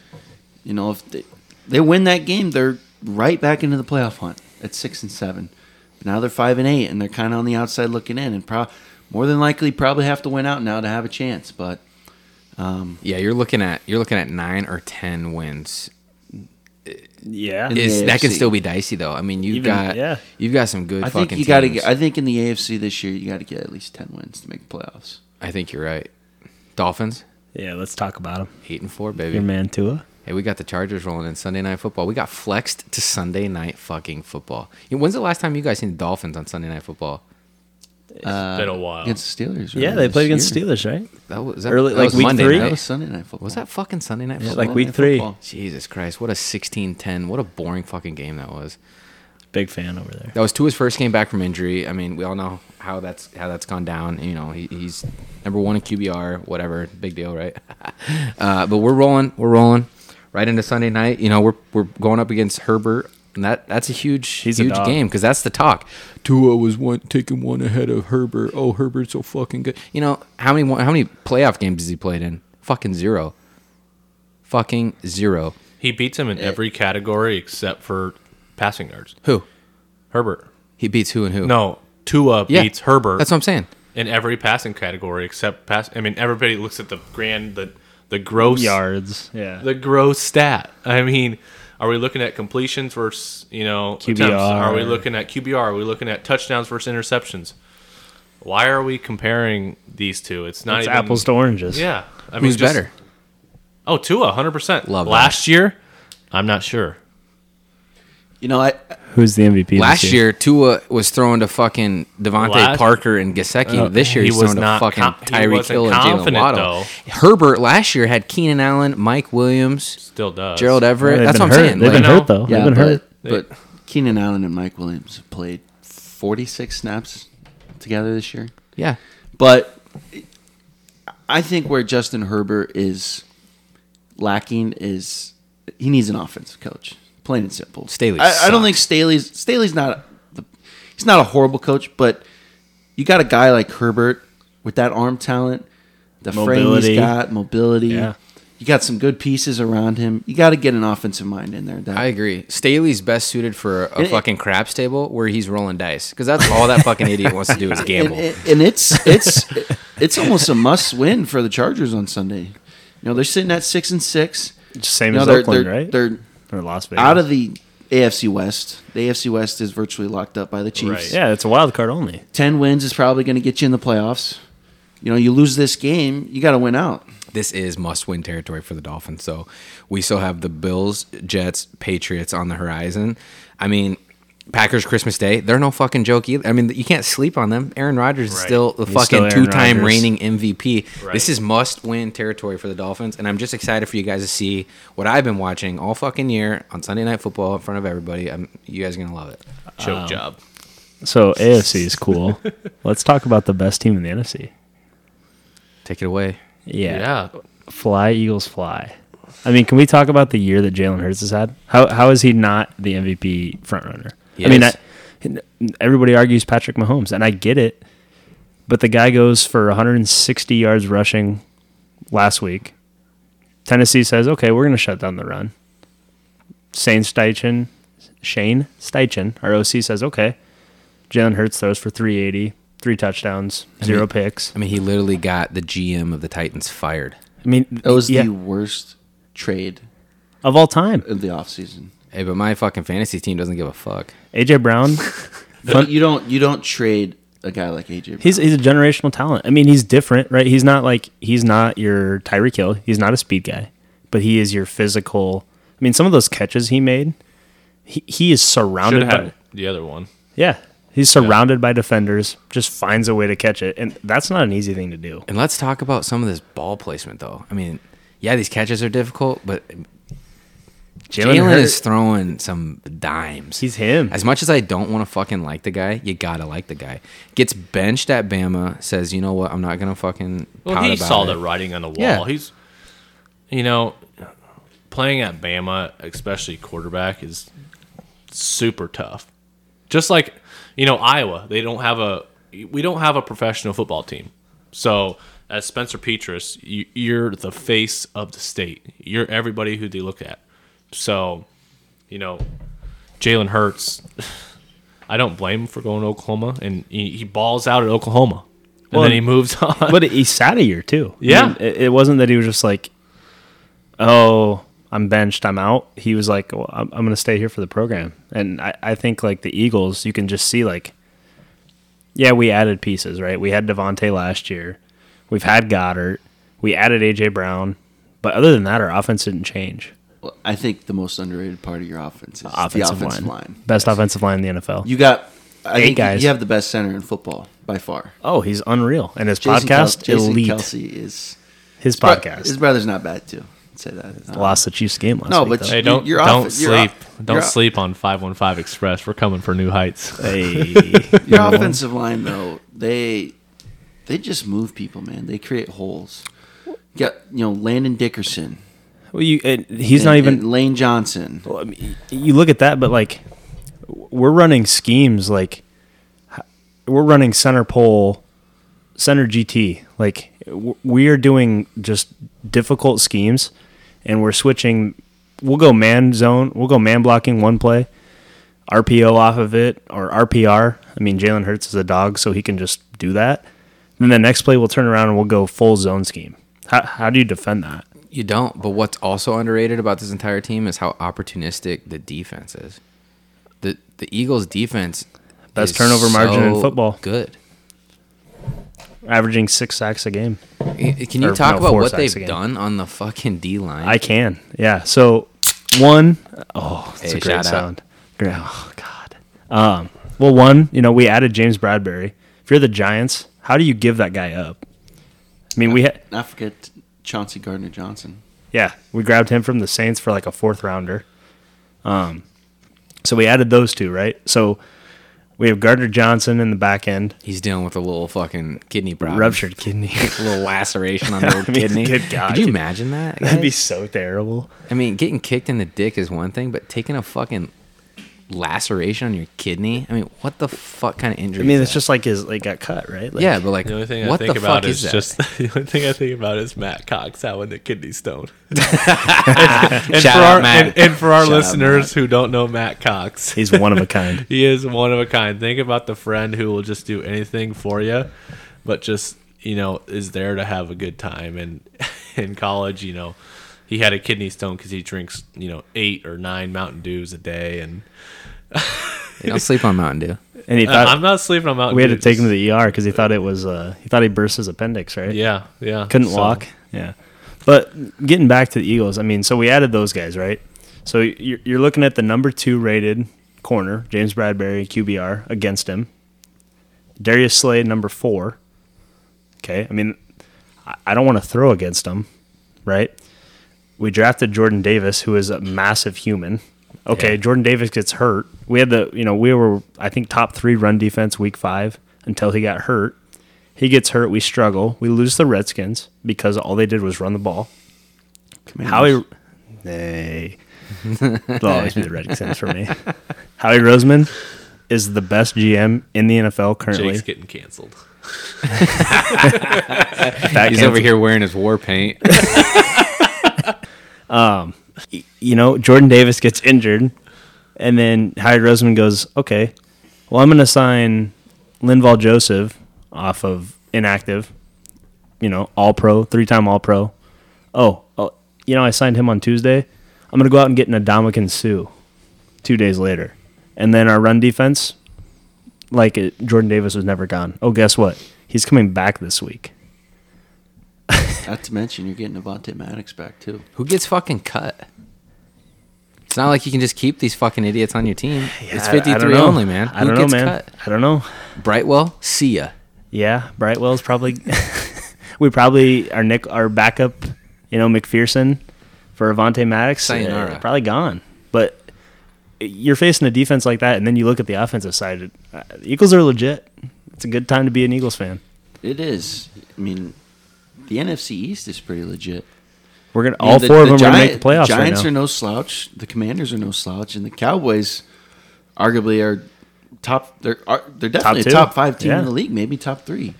You know, if they, they win that game, they're right back into the playoff hunt at six and seven. Now they're five and eight, and they're kind of on the outside looking in, and pro- more than likely probably have to win out now to have a chance. But um, Yeah, you're looking at you're looking at nine or ten wins. Yeah. Is that can still be dicey though. I mean, you've Even- got yeah. you've got some good I think you got to. teams. I think in the AFC this year, you got to get at least ten wins to make the playoffs. I think you're right. Dolphins Yeah, let's talk about him. eight and four, baby. Your man Tua. Hey, we got the Chargers rolling in Sunday night football. We got flexed to Sunday night fucking football. You know, When's the last time you guys seen the Dolphins on Sunday night football? Uh, been a while. against the Steelers. Yeah, they played against year. Steelers, right? That was that, Early- that like was week Monday three? That was Sunday night football. Was that fucking Sunday night Yeah, like week three. football. Jesus Christ, what a 16-10. What a boring fucking game that was. Big fan over there. That was Tua's first game back from injury. I mean, we all know how that's how that's gone down. You know, he, he's number one in QBR, whatever, big deal, right? [LAUGHS] uh, but we're rolling, we're rolling right into Sunday night. You know, we're we're going up against Herbert, and that that's a huge He's huge dog. game because that's the talk. Tua was one taking one ahead of Herbert. Oh, Herbert's so fucking good. You know how many how many playoff games has he played in? Fucking zero. Fucking zero. He beats him in every category except for passing yards. Who? Herbert. He beats who and who? No, Tua Yeah, beats Herbert. That's what I'm saying. in every passing category except pass. I mean, everybody looks at the grand, the the gross Yards. Yeah. the gross stat. I mean, Are we looking at completions versus you know QBR. attempts? Are we looking at QBR? Are we looking at touchdowns versus interceptions? Why are we comparing these two? It's not It's even apples to oranges. Yeah, I mean, Who's just- better? Oh, Tua, hundred percent. Love that. Last year, I'm not sure. You know, I Who's the MVP? this Last year, Tua was throwing to fucking DeVante Last- Parker and Gesicki. Uh, this year, he he's was throwing to not fucking com- he Tyreek wasn't Hill and Jaylen confident, Waddle. Herbert last year had Keenan Allen, Mike Williams, Still does. Gerald Everett. They've That's been what I'm hurt. saying. They've Like, been know. hurt though. yeah, They've been but, hurt. but Keenan Allen and Mike Williams have played 46 snaps together this year. yeah, But I think where Justin Herbert is lacking is he needs an offensive coach, plain and simple. Staley I, I don't think Staley's Staley's not the, he's not a horrible coach, but you got a guy like Herbert with that arm talent, the frame he's got, mobility. Yeah. You got some good pieces around him. You got to get an offensive mind in there. That, I agree. Staley's best suited for a, it- fucking craps table where he's rolling dice because that's all that fucking idiot wants to do is [LAUGHS] gamble. and- and it's it's it's almost a must win for the Chargers on Sunday. You know they're sitting at six and six. Same You know, as they're, Oakland, they're, right? They're or Las Vegas. out of the AFC West. The AFC West is virtually locked up by the Chiefs. Right. yeah, it's a wild card only. Ten wins is probably going to get you in the playoffs. You know, you lose this game, you got to win out. this is must win territory for the Dolphins. So we still have the Bills, Jets, Patriots on the horizon. I mean, Packers Christmas Day, they're no fucking joke either. I mean, you can't sleep on them. Aaron Rodgers is still the He's fucking two time reigning MVP. Right. This is must win territory for the Dolphins. And I'm just excited for you guys to see what I've been watching all fucking year on Sunday Night Football in front of everybody. I'm, you guys are going to love it. Choke um, job. So AFC is cool. [LAUGHS] Let's talk about the best team in the NFC. Take it away. Yeah. Yeah. Fly Eagles fly. I mean, can we talk about the year that Jalen Hurts has had? How how is he not the MVP frontrunner? He I mean. I, everybody argues Patrick Mahomes, and I get it, but the guy goes for 160 yards rushing last week. Tennessee says, "Okay, we're going to shut down the run." Shane Steichen, Shane Steichen, our OC says, "Okay." Jalen Hurts throws for 380, three touchdowns, zero mean- picks. I mean, he literally got the GM of the Titans fired. I mean, it was yeah, the worst trade of all time. of the offseason. Hey, but my fucking fantasy team doesn't give a fuck. AJ Brown, [LAUGHS] But you don't you don't trade a guy like AJ. Brown. he's he's a generational talent. I mean, he's different, right? He's not like he's not your Tyreek Hill. He's not a speed guy, but he is your physical. I mean, some of those catches he made, he, he is Should surrounded have by had the other one. yeah, he's surrounded by defenders. Just finds a way to catch it, and that's not an easy thing to do. And let's talk about some of this ball placement, though. I mean, yeah, these catches are difficult, but Jalen Jalen is throwing some dimes. He's him. As much as I don't want to fucking like the guy, you gotta like the guy. Gets benched at Bama, says, you know what, I'm not gonna fucking. Well, pout he about saw it. the writing on the wall. Yeah. He's, you know, playing at Bama, especially quarterback, is super tough. Just like, you know, Iowa, they don't have a, we don't have a professional football team. So, as Spencer Petras, you, you're the face of the state. You're everybody who they look at. So, you know, Jalen Hurts, [SIGHS] I don't blame him for going to Oklahoma, and he, he balls out at Oklahoma, and Well, then he moves [LAUGHS] on. but he sat a year too. I Yeah. mean, it, it wasn't that he was just like, "Oh, I'm benched, I'm out." He was like, well, "I'm, I'm going to stay here for the program." And I, I think like the Eagles, you can just see like, yeah, we added pieces, right? We had Devontae last year, we've had Goedert, we added AJ Brown, but other than that, our offense didn't change. Well, I think the most underrated part of your offense is Offensive, the offensive line. line. best offensive line in the NFL. You got I Eight guys. You have the best center in football by far. oh, he's unreal, and his Jason podcast Kel- Jason elite. Kelce is His bro- podcast His brother's not bad too. I'd say that. Um, lost the Chiefs game last No, week. but though. Hey, don't You're don't off- you're sleep. off- don't you're sleep on five one five Express. We're coming for new heights. hey. [LAUGHS] [LAUGHS] Your offensive line though, they they just move people, man. They create holes. You got you know Landon Dickerson. Well, you, and he's and- not even. Lane Johnson. Well, I mean, you look at that, but like we're running schemes like we're running center pole, center GT. Like we are doing just difficult schemes, and we're switching. We'll go man zone. We'll go man blocking one play, RPO off of it or RPR. I mean, Jalen Hurts is a dog, so he can just do that. And then the next play, we'll turn around and we'll go full zone scheme. How, how do you defend that? You don't. But what's also underrated about this entire team is how opportunistic the defense is. The the Eagles defense Best is turnover margin in football. Good. Averaging six sacks a game. Can you Or, talk no, about what they've done on the fucking D line? I can. Yeah. So one, oh, it's Hey, a great shout out. sound. Great. Oh God. Um. Well, one, you know, we added James Bradberry. If you're the Giants, how do you give that guy up? I mean, we had Not forget Chauncey Gardner Johnson. yeah, we grabbed him from the Saints for like a fourth rounder. Um. So we added those two, right? So we have Gardner Johnson in the back end, He's dealing with a little fucking kidney problem. ruptured kidney. [LAUGHS] a little laceration on [LAUGHS] the old I mean, kidney. good God. Could you imagine that? That'd be so terrible. I mean, getting kicked in the dick is one thing, but taking a fucking laceration on your kidney. I mean, what the fuck kind of injury? I mean, is it's that? just like his like got cut, right? Like, yeah, but like, The only thing what I think the about fuck is, just [LAUGHS] the only thing I think about is Matt Cox having the kidney stone. [LAUGHS] and, Shout for out, our, Matt. and, and for our Shout out, listeners who don't know Matt Cox, [LAUGHS] he's one of a kind. he is one of a kind. Think about the friend who will just do anything for you, but just you know is there to have a good time. And in college, you know, he had a kidney stone because he drinks you know eight or nine Mountain Dews a day, and [LAUGHS] You don't sleep on Mountain Dew. And he Uh, thought I'm not sleeping on Mountain. Dew. We had to take him to the ER because he thought it was uh he thought he burst his appendix, right? Yeah, yeah. couldn't So- walk. Yeah, but getting back to the Eagles, I mean, so we added those guys, right? So you're, you're looking at the number two rated corner, James Bradberry, QBR, against him. Darius Slay, number four. Okay, I mean, I- I don't want to throw against him, right? We drafted Jordan Davis, who is a massive human. Okay, Yeah. Jordan Davis gets hurt. We had the, you know, we were, I think, top three run defense week five until he got hurt. He gets hurt. We struggle. We lose the Redskins because all they did was run the ball. Howie, nay, it'll always be the Redskins for me. [LAUGHS] Howie Roseman is the best GM in the NFL currently. Jake's getting canceled. [LAUGHS] That He's can't- over here wearing his war paint. [LAUGHS] Um, you know, Jordan Davis gets injured, and then Howie Roseman goes, okay, well, I'm going to sign Linval Joseph off of inactive, you know, all pro, three time all pro. Oh, oh, you know, I signed him on Tuesday. I'm going to go out and get an Ndamukong Suh two days later. And then our run defense, like it, Jordan Davis was never gone. Oh, guess what? He's coming back this week. Not to mention you're getting Avonte Maddox back too. Who gets fucking cut? It's not like you can just keep these fucking idiots on your team. it's I- I don't 53 only, man. I don't know, gets man. cut? I don't know. Brightwell, see ya. Yeah, Brightwell's probably. [LAUGHS] we probably our Nick our backup, you know McPherson for Avonte Maddox. uh, probably gone. But you're facing a defense like that, and then you look at the offensive side. Uh, the Eagles are legit. It's a good time to be an Eagles fan. It is. I mean, the NFC East is pretty legit. We're gonna I mean, all the- four of the them are gonna make the playoffs The Giants right are no slouch. The Commanders are no slouch, and the Cowboys, arguably, are top. They're are, they're definitely two. a top five team Yeah. in the league, maybe top three.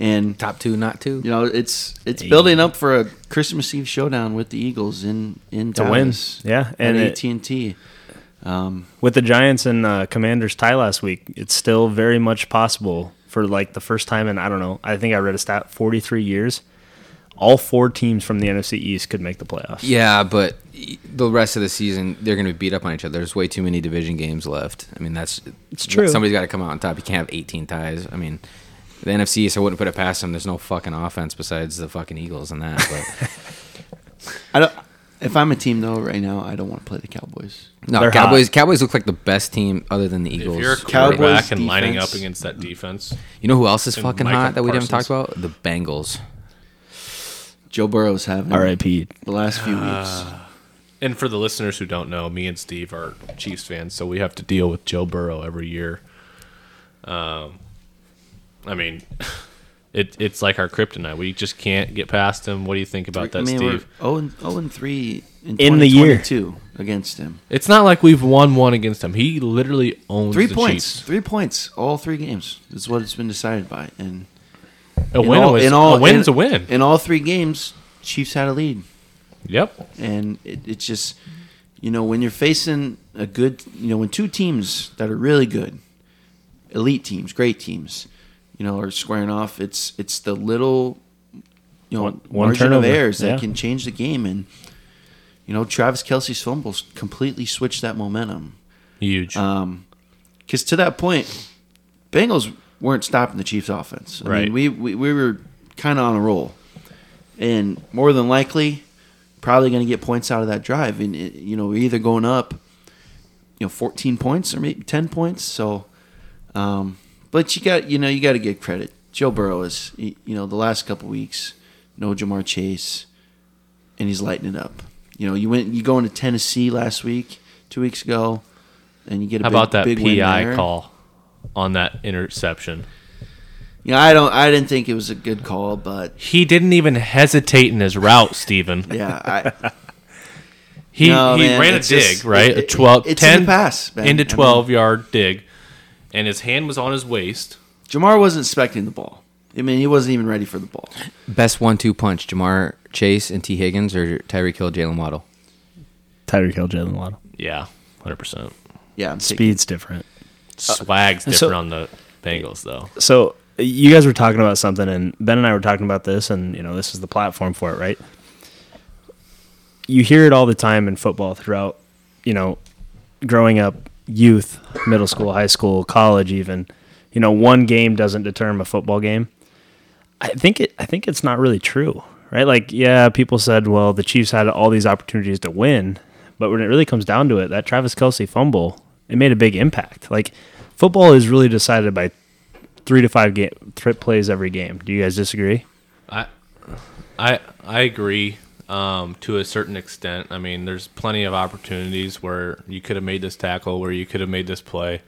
And Top two, not two. you know, it's it's Hey. building up for a Christmas Eve showdown with the Eagles in in To win. Yeah, and and it- AT and T. Um, With the Giants and uh, Commanders tie last week, it's still very much possible for like the first time in I don't know. I think I read a stat 43 years. All four teams from the NFC East could make the playoffs. Yeah, but the rest of the season they're going to be beat up on each other. There's way too many division games left. I mean, that's It's true. Somebody's got to come out on top. You can't have 18 ties. I mean, the NFC East, I wouldn't put it past them. There's no fucking offense besides the fucking Eagles and that. But [LAUGHS] I don't. If I'm a team though, right now, I don't want to play the Cowboys. no, They're Cowboys. Cowboys look like the best team other than the Eagles. If you're a Cowboys quarterback and lining up against that defense, you know who else is fucking Micah hot that we didn't talk Parsons. about? The Bengals. Joe Burrow's having R.I.P. the last few weeks. and for the listeners who don't know, me and Steve are Chiefs fans, so we have to deal with Joe Burrow every year. Um, I mean, [LAUGHS] it it's like our kryptonite. We just can't get past him. What do you think about that, I mean, Steve? we're 0 and, 0 and 3 in, In the year. two against him. It's not like we've won one against him. He literally owns Three the points. Chiefs. Three points. All three games. That's what it's been decided by. And A in win all- was in all- a win's in- a win. In all three games, Chiefs had a lead. Yep. And it, it's just, you know, when you're facing a good, you know, when two teams that are really good, elite teams, great teams, you know, are squaring off, it's it's the little, you you know One- one margin turnover, of errors that yeah. can change the game, and you know Travis Kelce's fumbles completely switched that momentum. Huge. Um, because to that point, Bengals weren't stopping the Chiefs' offense. I Right. mean, we, we we were kind of on a roll, and more than likely, probably going to get points out of that drive. And it, you know, we're either going up, you know, 14 points or maybe 10 points. So, um, but you got you know you got to give credit. Joe Burrow is you know the last couple weeks, no Ja'Marr Chase, and he's lighting it up. You know, you went you go into Tennessee last week, two weeks ago, and you get a How big, about that big PI call on that interception? Yeah, I don't. I didn't think it was a good call, but He didn't even hesitate in his route, Stephen. yeah, I, [LAUGHS] He No, he man, ran a dig, just- right? it- a 12 it's in 10 pass, man. into I mean- 12 yard dig and his hand was on his waist. Ja'Marr wasn't expecting the ball. I mean, he wasn't even ready for the ball. Best one-two punch: Ja'Marr Chase and Tee Higgins, or Tyreek Hill, Jaylen Waddle. Tyreek Hill, Jaylen Waddle. Yeah, 100%. Yeah, I'm taking- Speed's different. Uh, Swag's different so- on the Bengals though. So you guys were talking about something, and Ben and I were talking about this, and you know this is the platform for it, right? You hear it all the time in football throughout, you know, growing up, youth, middle school, high school, college, even. You know, one game doesn't determine a football game. I think it. I think it's not really true, right? Like, yeah, people said, well, the Chiefs had all these opportunities to win, but when it really comes down to it, that Travis Kelce fumble, it made a big impact. Like, football is really decided by three to five game trip plays every game. Do you guys disagree? I I I agree um, to a certain extent. I mean, there's plenty of opportunities where you could have made this tackle, where you could have made this play.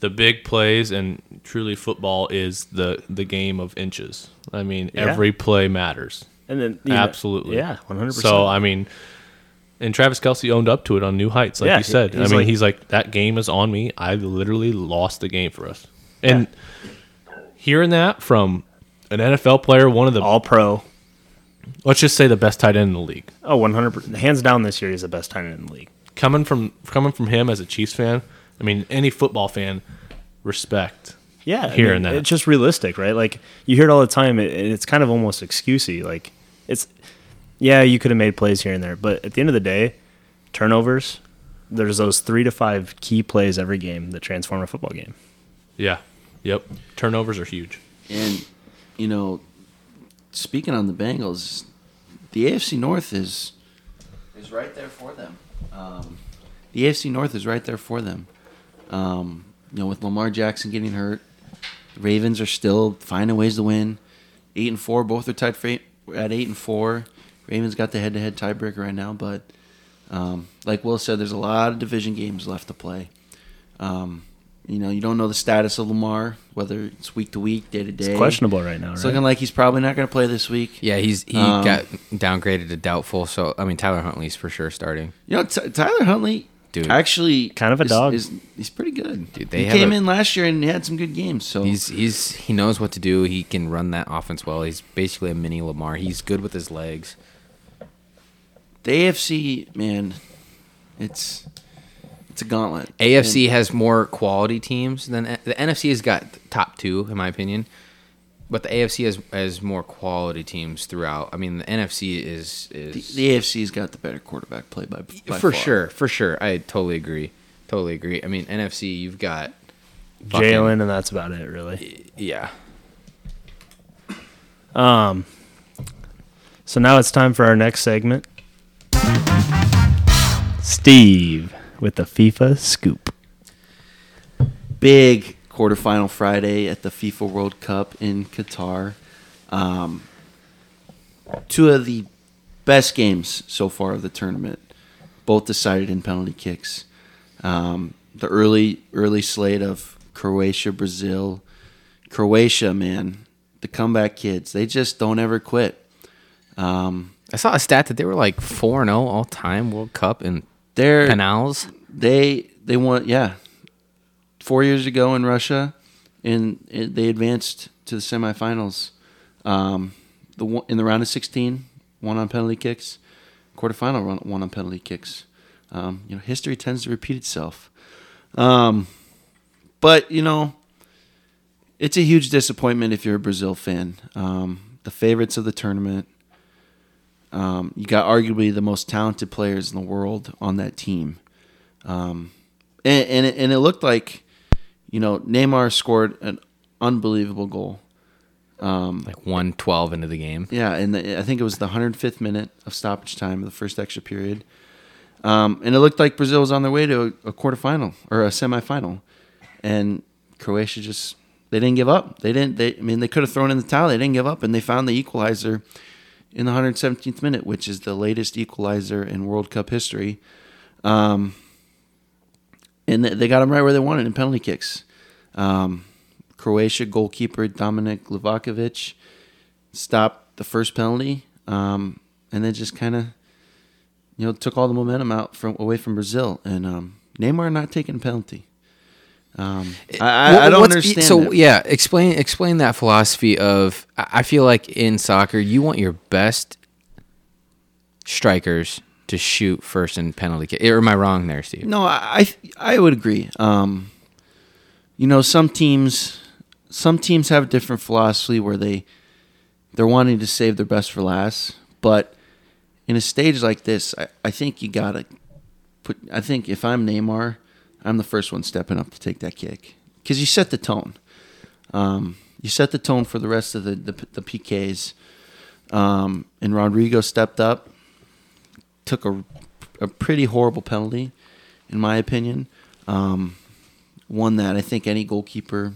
The big plays and truly football is the the game of inches. I mean, Yeah. every play matters. And then you know- Absolutely. yeah, one hundred percent. So. I mean, and Travis Kelce owned up to it on New Heights, like Yeah, you said. I mean, like- he's like that game is on me. I literally lost the game for us. And hearing that from an NFL player, one of the All pro. let's just say the best tight end in the league, Oh, Oh, one hundred percent. Hands down, this year he's the best tight end in the league. coming from coming from him as a Chiefs fan. I mean, any football fan respect. Yeah, I Hearing mean, that. it's just realistic, right? Like you hear it all the time. It, it's kind of almost excusey. Like it's, yeah, you could have made plays here and there, but at the end of the day, turnovers. There's those three to five key plays every game that transform a football game. Yeah. Yep. Turnovers are huge. And you know, speaking on the Bengals, the AFC North is is right there for them. Um, the AFC North is right there for them. Um, you know, with Lamar Jackson getting hurt, the Ravens are still finding ways to win. Eight and four, both are tied for eight, at eight and four. Ravens got the head-to-head tiebreaker right now, but um, like Will said, there's a lot of division games left to play. Um, you know, you don't know the status of Lamar, whether it's week to week, day to day. It's questionable right now, It's right? looking like he's probably not going to play this week. Yeah, he's he Um, got downgraded to doubtful. So I mean, Tyler Huntley's for sure starting. You know, T- Tyler Huntley, Dude. actually Kind of a is- dog. Is, he's pretty good. Dude, they he came a- in last year and he had some good games. So He's he's he knows what to do. He can run that offense well. He's basically a mini Lamar. He's good with his legs. The AFC, man, it's it's a gauntlet. AFC has more quality teams than the NFC has got top two in my opinion, but the AFC has has more quality teams throughout. I mean, the NFC is is the, the AFC's got the better quarterback play by, by for far. sure, for sure. I totally agree, totally agree. I mean, NFC, you've got Jalen, and that's about it, really. Yeah, Um, so now it's time for our next segment. Steve with the FIFA scoop. Big quarterfinal Friday at the FIFA World Cup in Qatar. Um, two of the best games so far of the tournament, both decided in penalty kicks. Um, the early early slate of Croatia, Brazil, Croatia, man, the comeback kids, they just don't ever quit. Um, I saw a stat that they were like four and zero all time World Cup in they're penals. they they won yeah four years ago in Russia, and they advanced to the semifinals. Um, the one, in the round of sixteen, one on penalty kicks, quarterfinal run, one on penalty kicks. Um, you know, history tends to repeat itself. Um, but you know, it's a huge disappointment if you're a Brazil fan. Um, the favorites of the tournament. Um, you got arguably the most talented players in the world on that team, um, and and it, and it looked like, you know, Neymar scored an unbelievable goal. Um, Like one twelve into the game. yeah, and the, I think it was the 105th minute of stoppage time of the first extra period. Um, and it looked like Brazil was on their way to a, a quarterfinal or a semifinal, and Croatia just they didn't give up. They didn't. They I mean they could have thrown in the towel. They didn't give up, and they found the equalizer in the 117th minute, which is the latest equalizer in World Cup history. Um, and they- got them right where they wanted in penalty kicks. Um, Croatia goalkeeper Dominik Livakovic stopped the first penalty, um, and then just kind of, you know, took all the momentum out from away from Brazil. And um, Neymar not taking a penalty. Um, I, I, What- I don't understand. So that. yeah, explain explain that philosophy of. I feel like in soccer, you want your best strikers to shoot first in penalty kick. Or am I wrong there, Steve? No, I I I would agree. Um, you know, some teams some teams have a different philosophy where they they're wanting to save their best for last. But in a stage like this, I, I think you gotta put. I think if I'm Neymar, I'm the first one stepping up to take that kick because you set the tone. Um, you set the tone for the rest of the the, the PKs. Um, and Rodrygo stepped up, took a a pretty horrible penalty, in my opinion. Um, one that I think any goalkeeper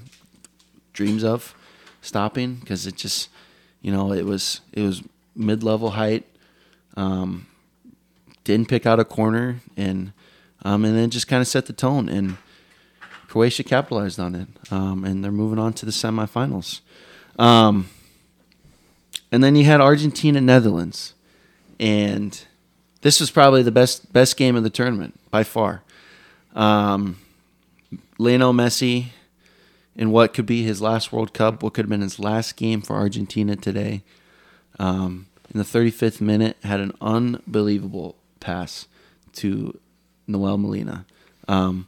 dreams of stopping because it just, you know, it was it was mid level height. Um, didn't pick out a corner and um, and then just kind of set the tone and Croatia capitalized on it um, and they're moving on to the semifinals. Um, and then you had Argentina Netherlands and this was probably the best best game of the tournament by far. Um, Lionel Messi in what could be his last World Cup, what could have been his last game for Argentina today. Um, in the 35th minute, had an unbelievable pass to Nahuel Molina. Um,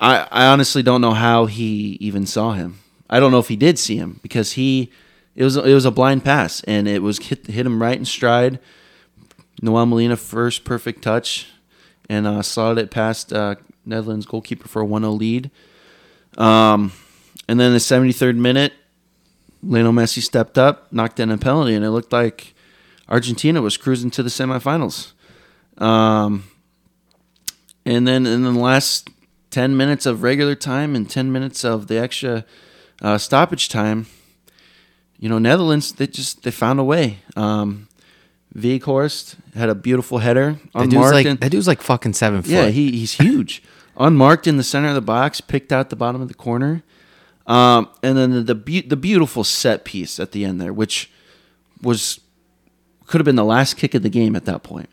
I, I honestly don't know how he even saw him. I don't know if he did see him because he it was it was a blind pass and it was hit hit him right in stride. Nahuel Molina first perfect touch and uh, slotted it past uh, Netherlands goalkeeper for a 1-0 lead. Um, and then the 73rd minute, Lionel Messi stepped up, knocked in a penalty, and it looked like Argentina was cruising to the semifinals. Um, and then in the last 10 minutes of regular time and 10 minutes of the extra uh, stoppage time, you know, Netherlands, they just they found a way. Um, Weghorst had a beautiful header That dude's unmarked. like and- that dude's like fucking seven foot. yeah, he, he's huge. [LAUGHS] Unmarked in the center of the box, picked out the bottom of the corner. Um, and then the the, be- the beautiful set piece at the end there, which was could have been the last kick of the game at that point.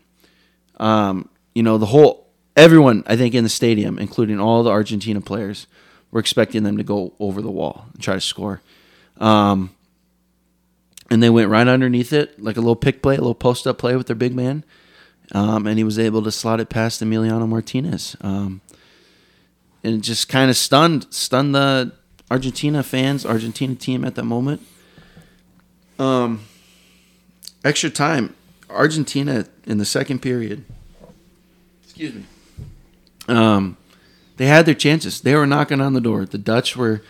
Um, you know, the whole everyone I think in the stadium, including all the Argentina players, were expecting them to go over the wall and try to score. Um, and they went right underneath it, like a little pick play, a little post up play with their big man. Um, and he was able to slot it past Emiliano Martinez. Um, and it just kind of stunned stunned the Argentina fans, Argentina team at that moment. Um, extra time, Argentina in the second period. Excuse me. Um, they had their chances. They were knocking on the door. The Dutch were,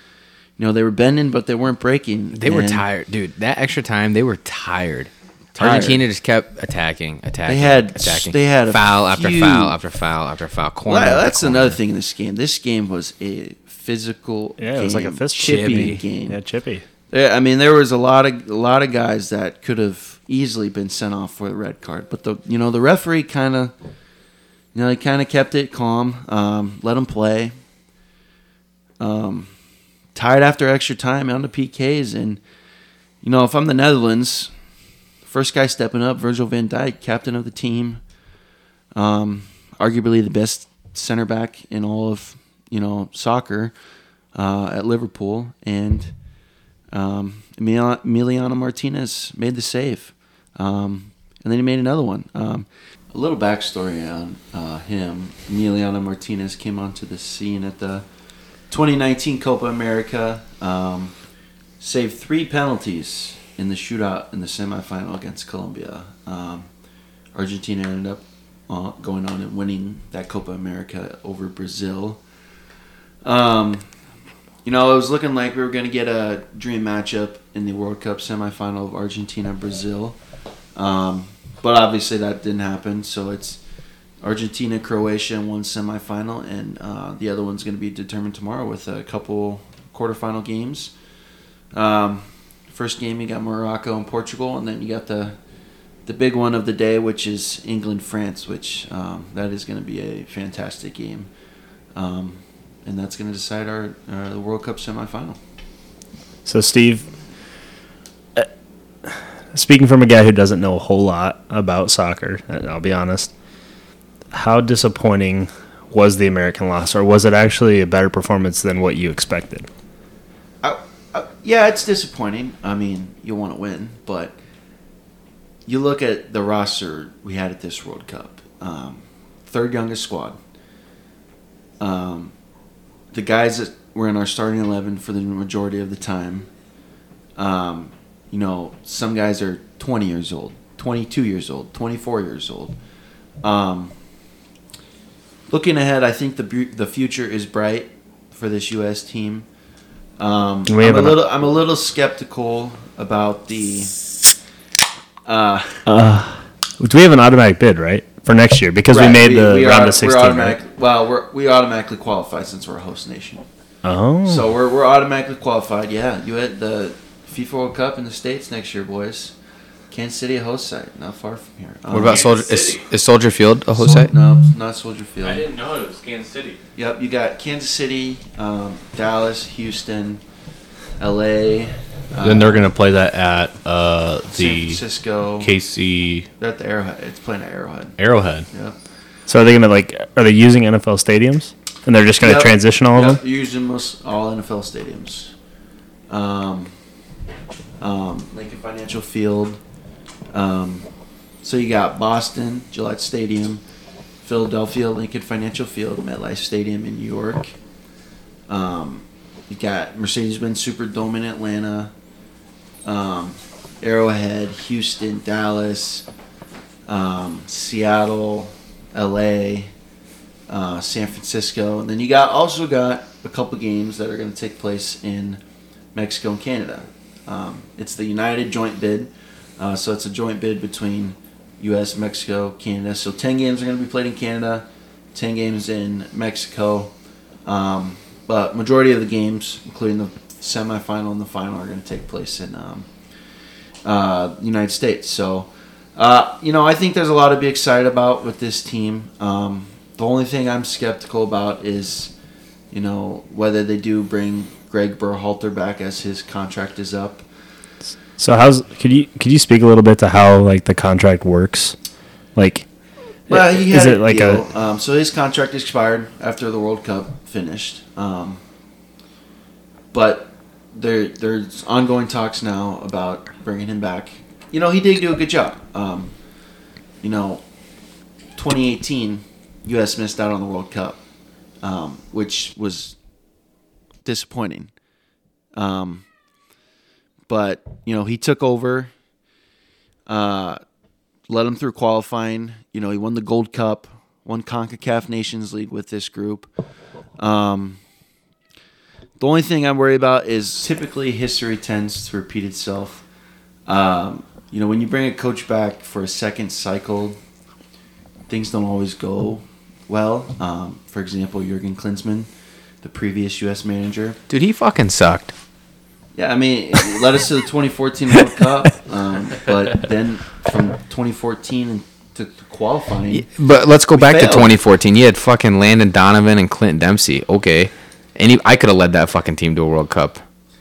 you know, they were bending, but they weren't breaking. They were tired, dude. That extra time, they were tired. Tired. Argentina just kept attacking, attacking. They had- attacking. they had a foul after few- foul after foul after foul. Corner. Well, that's corner. another thing in this game. This game was a physical. Yeah, it was like a game, fist chippy Chippy. game. Yeah, chippy. There- I mean, there was a lot of a lot of guys that could have easily been sent off for the red card, but the you know the referee kind of you know he kind of kept it calm, um, let them play. Um, tied after extra time on the PKs, and you know if I'm the Netherlands, first guy stepping up, Virgil Van Dijk, captain of the team, um, arguably the best center back in all of you know soccer uh, at Liverpool, and um, Emiliano Martinez made the save, um, and then he made another one. Um, a little backstory on uh, him: Emiliano Martinez came onto the scene at the 2019 Copa America, um, saved three penalties in the shootout in the semifinal against Colombia. Um, Argentina ended up uh, going on and winning that Copa America over Brazil. Um, you know, it was looking like we were going to get a dream matchup in the World Cup semifinal of Argentina Brazil. Um, but obviously that didn't happen. So it's Argentina Croatia in one semifinal, and uh, the other one's going to be determined tomorrow with a couple quarterfinal games. Um, first game you got Morocco and Portugal, and then you got the the big one of the day, which is England France, which um, that is going to be a fantastic game, um, and that's going to decide our uh, the World Cup semifinal. So, Steve, speaking from a guy who doesn't know a whole lot about soccer, uh, I'll be honest, how disappointing was the American loss, or was it actually a better performance than what you expected? I, I, yeah, it's disappointing. I mean, you want to win, but you look at the roster we had at this World Cup. Um, third youngest squad. Um, the guys that were in our starting eleven for the majority of the time. Um, you know, some guys are 20 years old, 22 years old, 24 years old. Um, looking ahead, I think the bu- the future is bright for this U.S. team. Um, We I'm a little I'm a little skeptical about the. Uh, Do we have an automatic bid, right, for next year? Because we right, made the we round are- of 16, We're right? Well, we're, we automatically qualify since we're a host nation. Oh. So we're, we're automatically qualified. Yeah, you had the FIFA World Cup in the states next year, boys. Kansas City, a host site, not far from here. What about Soldier? Is, is Soldier Field a host Sol- site? No, not Soldier Field. I didn't know it was Kansas City. Yep, you got Kansas City, um, Dallas, Houston, L.A. Uh, then they're gonna play that at uh, San the Francisco. KC They're at the Arrowhead. It's playing at Arrowhead. Arrowhead. Yep. So are they gonna like? Are they using NFL stadiums? And they're just gonna Yep. transition all of Yep, them? Using most all NFL stadiums. Um, um, Lincoln Financial Field. Um, so you got Boston, Gillette Stadium, Philadelphia, Lincoln Financial Field, MetLife Stadium in New York. Um, you got Mercedes-Benz Superdome in Atlanta. Um, Arrowhead, Houston, Dallas, um, Seattle, L.A uh, San Francisco, and then you got also got a couple games that are going to take place in Mexico and Canada. Um, it's the United joint bid, uh, so it's a joint bid between U.S., Mexico, Canada. So ten games are going to be played in Canada, ten games in Mexico, um, but majority of the games, including the semifinal and the final, are going to take place in um, uh, United States. So. Uh, you know, I think there's a lot to be excited about with this team. Um, the only thing I'm skeptical about is, you know, whether they do bring Greg Berhalter back as his contract is up. So how's could you could you speak a little bit to how like the contract works? Like, Well, he is had it like a. Um, so his contract expired after the World Cup finished. Um, but there there's ongoing talks now about bringing him back. You know, he did do a good job. Um, you know, 2018, U.S. missed out on the World Cup, um, which was disappointing. Um, but you know, he took over. Uh, led him through qualifying. You know, he won the Gold Cup, won CONCACAF Nations League with this group. Um, the only thing I'm worried about is typically history tends to repeat itself. Um, you know, when you bring a coach back for a second cycle, things don't always go well. Um, for example, Jurgen Klinsmann, the previous U.S. manager, Dude, he fucking sucked. yeah, I mean, it led us to the 2014 World Cup, um, but then from 2014 and to qualifying, But let's go We back to 2014. You had fucking Landon Donovan and Clint Dempsey. Okay. And he, I could have led that fucking team to a World Cup.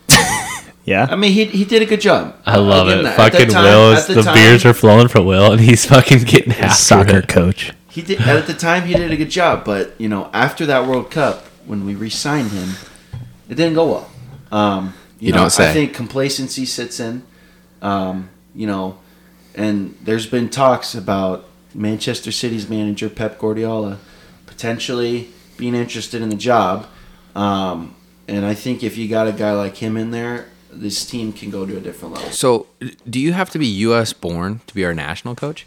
[LAUGHS] yeah? I mean, he, he did a good job. I love Again, it. that Fucking time- Will is the the, time- beers are flowing for Will, and he's fucking getting after Soccer it. coach. He did at the time he did a good job, but you know after that World Cup when we re-signed him, it didn't go well. Um, you, You know, don't say. I think complacency sits in. Um, you know, and there's been talks about Manchester City's manager Pep Guardiola potentially being interested in the job. Um, and I think if you got a guy like him in there, this team can go to a different level. So, do you have to be U.S. born to be our national coach?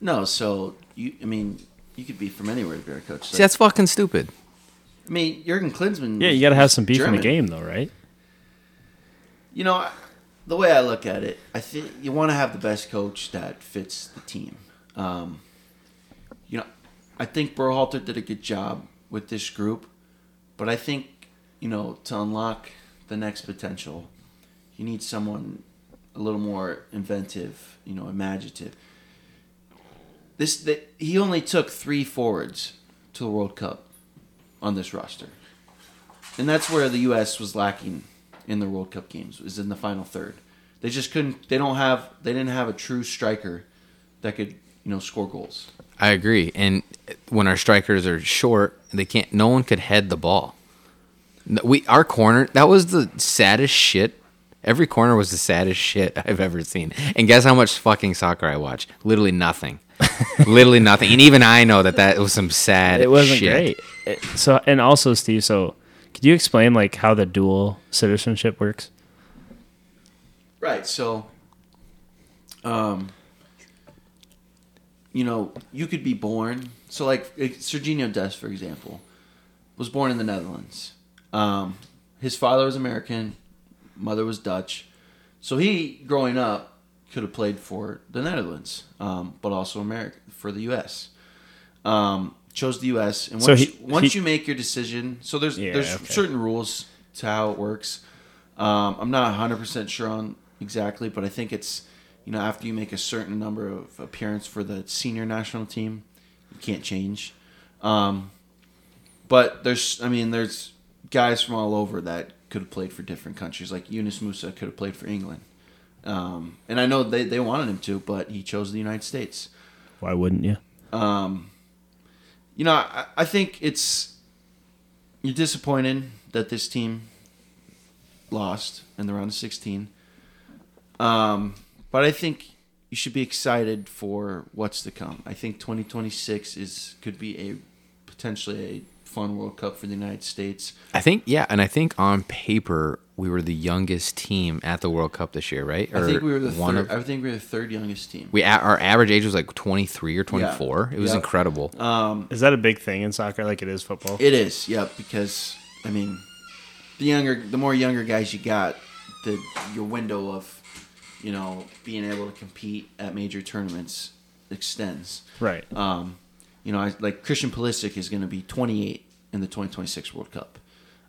No, so you, I mean, you could be from anywhere to be our coach. See, that's fucking stupid. I mean, Jurgen Klinsmann. Yeah, you got to have some beef in the game, though, right? You know, the way I look at it, I think you want to have the best coach that fits the team. Um, you know, I think Berhalter did a good job with this group, but I think you know to unlock the next potential, you need someone a little more inventive, you know, imaginative. This that he only took three forwards to the World Cup on this roster, and that's where the U.S. was lacking in the World Cup games was in the final third. They just couldn't. They don't have. They didn't have a true striker that could you know score goals. I agree. And when our strikers are short, they can't. No one could head the ball. We our corner that was the saddest shit. Every corner was the saddest shit [LAUGHS] I've ever seen. And guess how much fucking soccer I watch? Literally nothing. Literally nothing. And even I know that that was some sad. It wasn't shit. great. It- so, and also, Steve. So, could you explain like how the dual citizenship works? Right. So, um, you know, you could be born. So, like Sergiño Dest, for example, was born in the Netherlands. Um, his father was American, mother was Dutch. So he, growing up, could have played for the Netherlands, um, but also America for the U.S. Um, chose the U.S. And once, So he- you, once he- you make your decision, so there's Yeah, there's okay. certain rules to how it works. Um, I'm not 100 percent sure on exactly, but I think it's you know after you make a certain number of appearance for the senior national team, you can't change. Um, but there's I mean there's guys from all over that could have played for different countries. Like Yunus Musah could have played for England, um, and I know they they wanted him to, but he chose the United States. Why wouldn't you? Um, you know, I, I think it's you're disappointed that this team lost in the round of 16. Um, but I think you should be excited for what's to come. I think 2026 is could be a potentially a fun World Cup for the United States. I think yeah, and I think on paper we were the youngest team at the World Cup this year, right? I think we were the one third. of I think we were the third youngest team. we our average age was like 23 or 24. It was Yeah. incredible. Um, Is that a big thing in soccer, like it is football? It is, yeah, because I mean, the younger, the more younger guys you got, the your window of, you know, being able to compete at major tournaments extends. right. Um, you know, I, like Christian Pulisic is going to be 28 in the 2026 World Cup.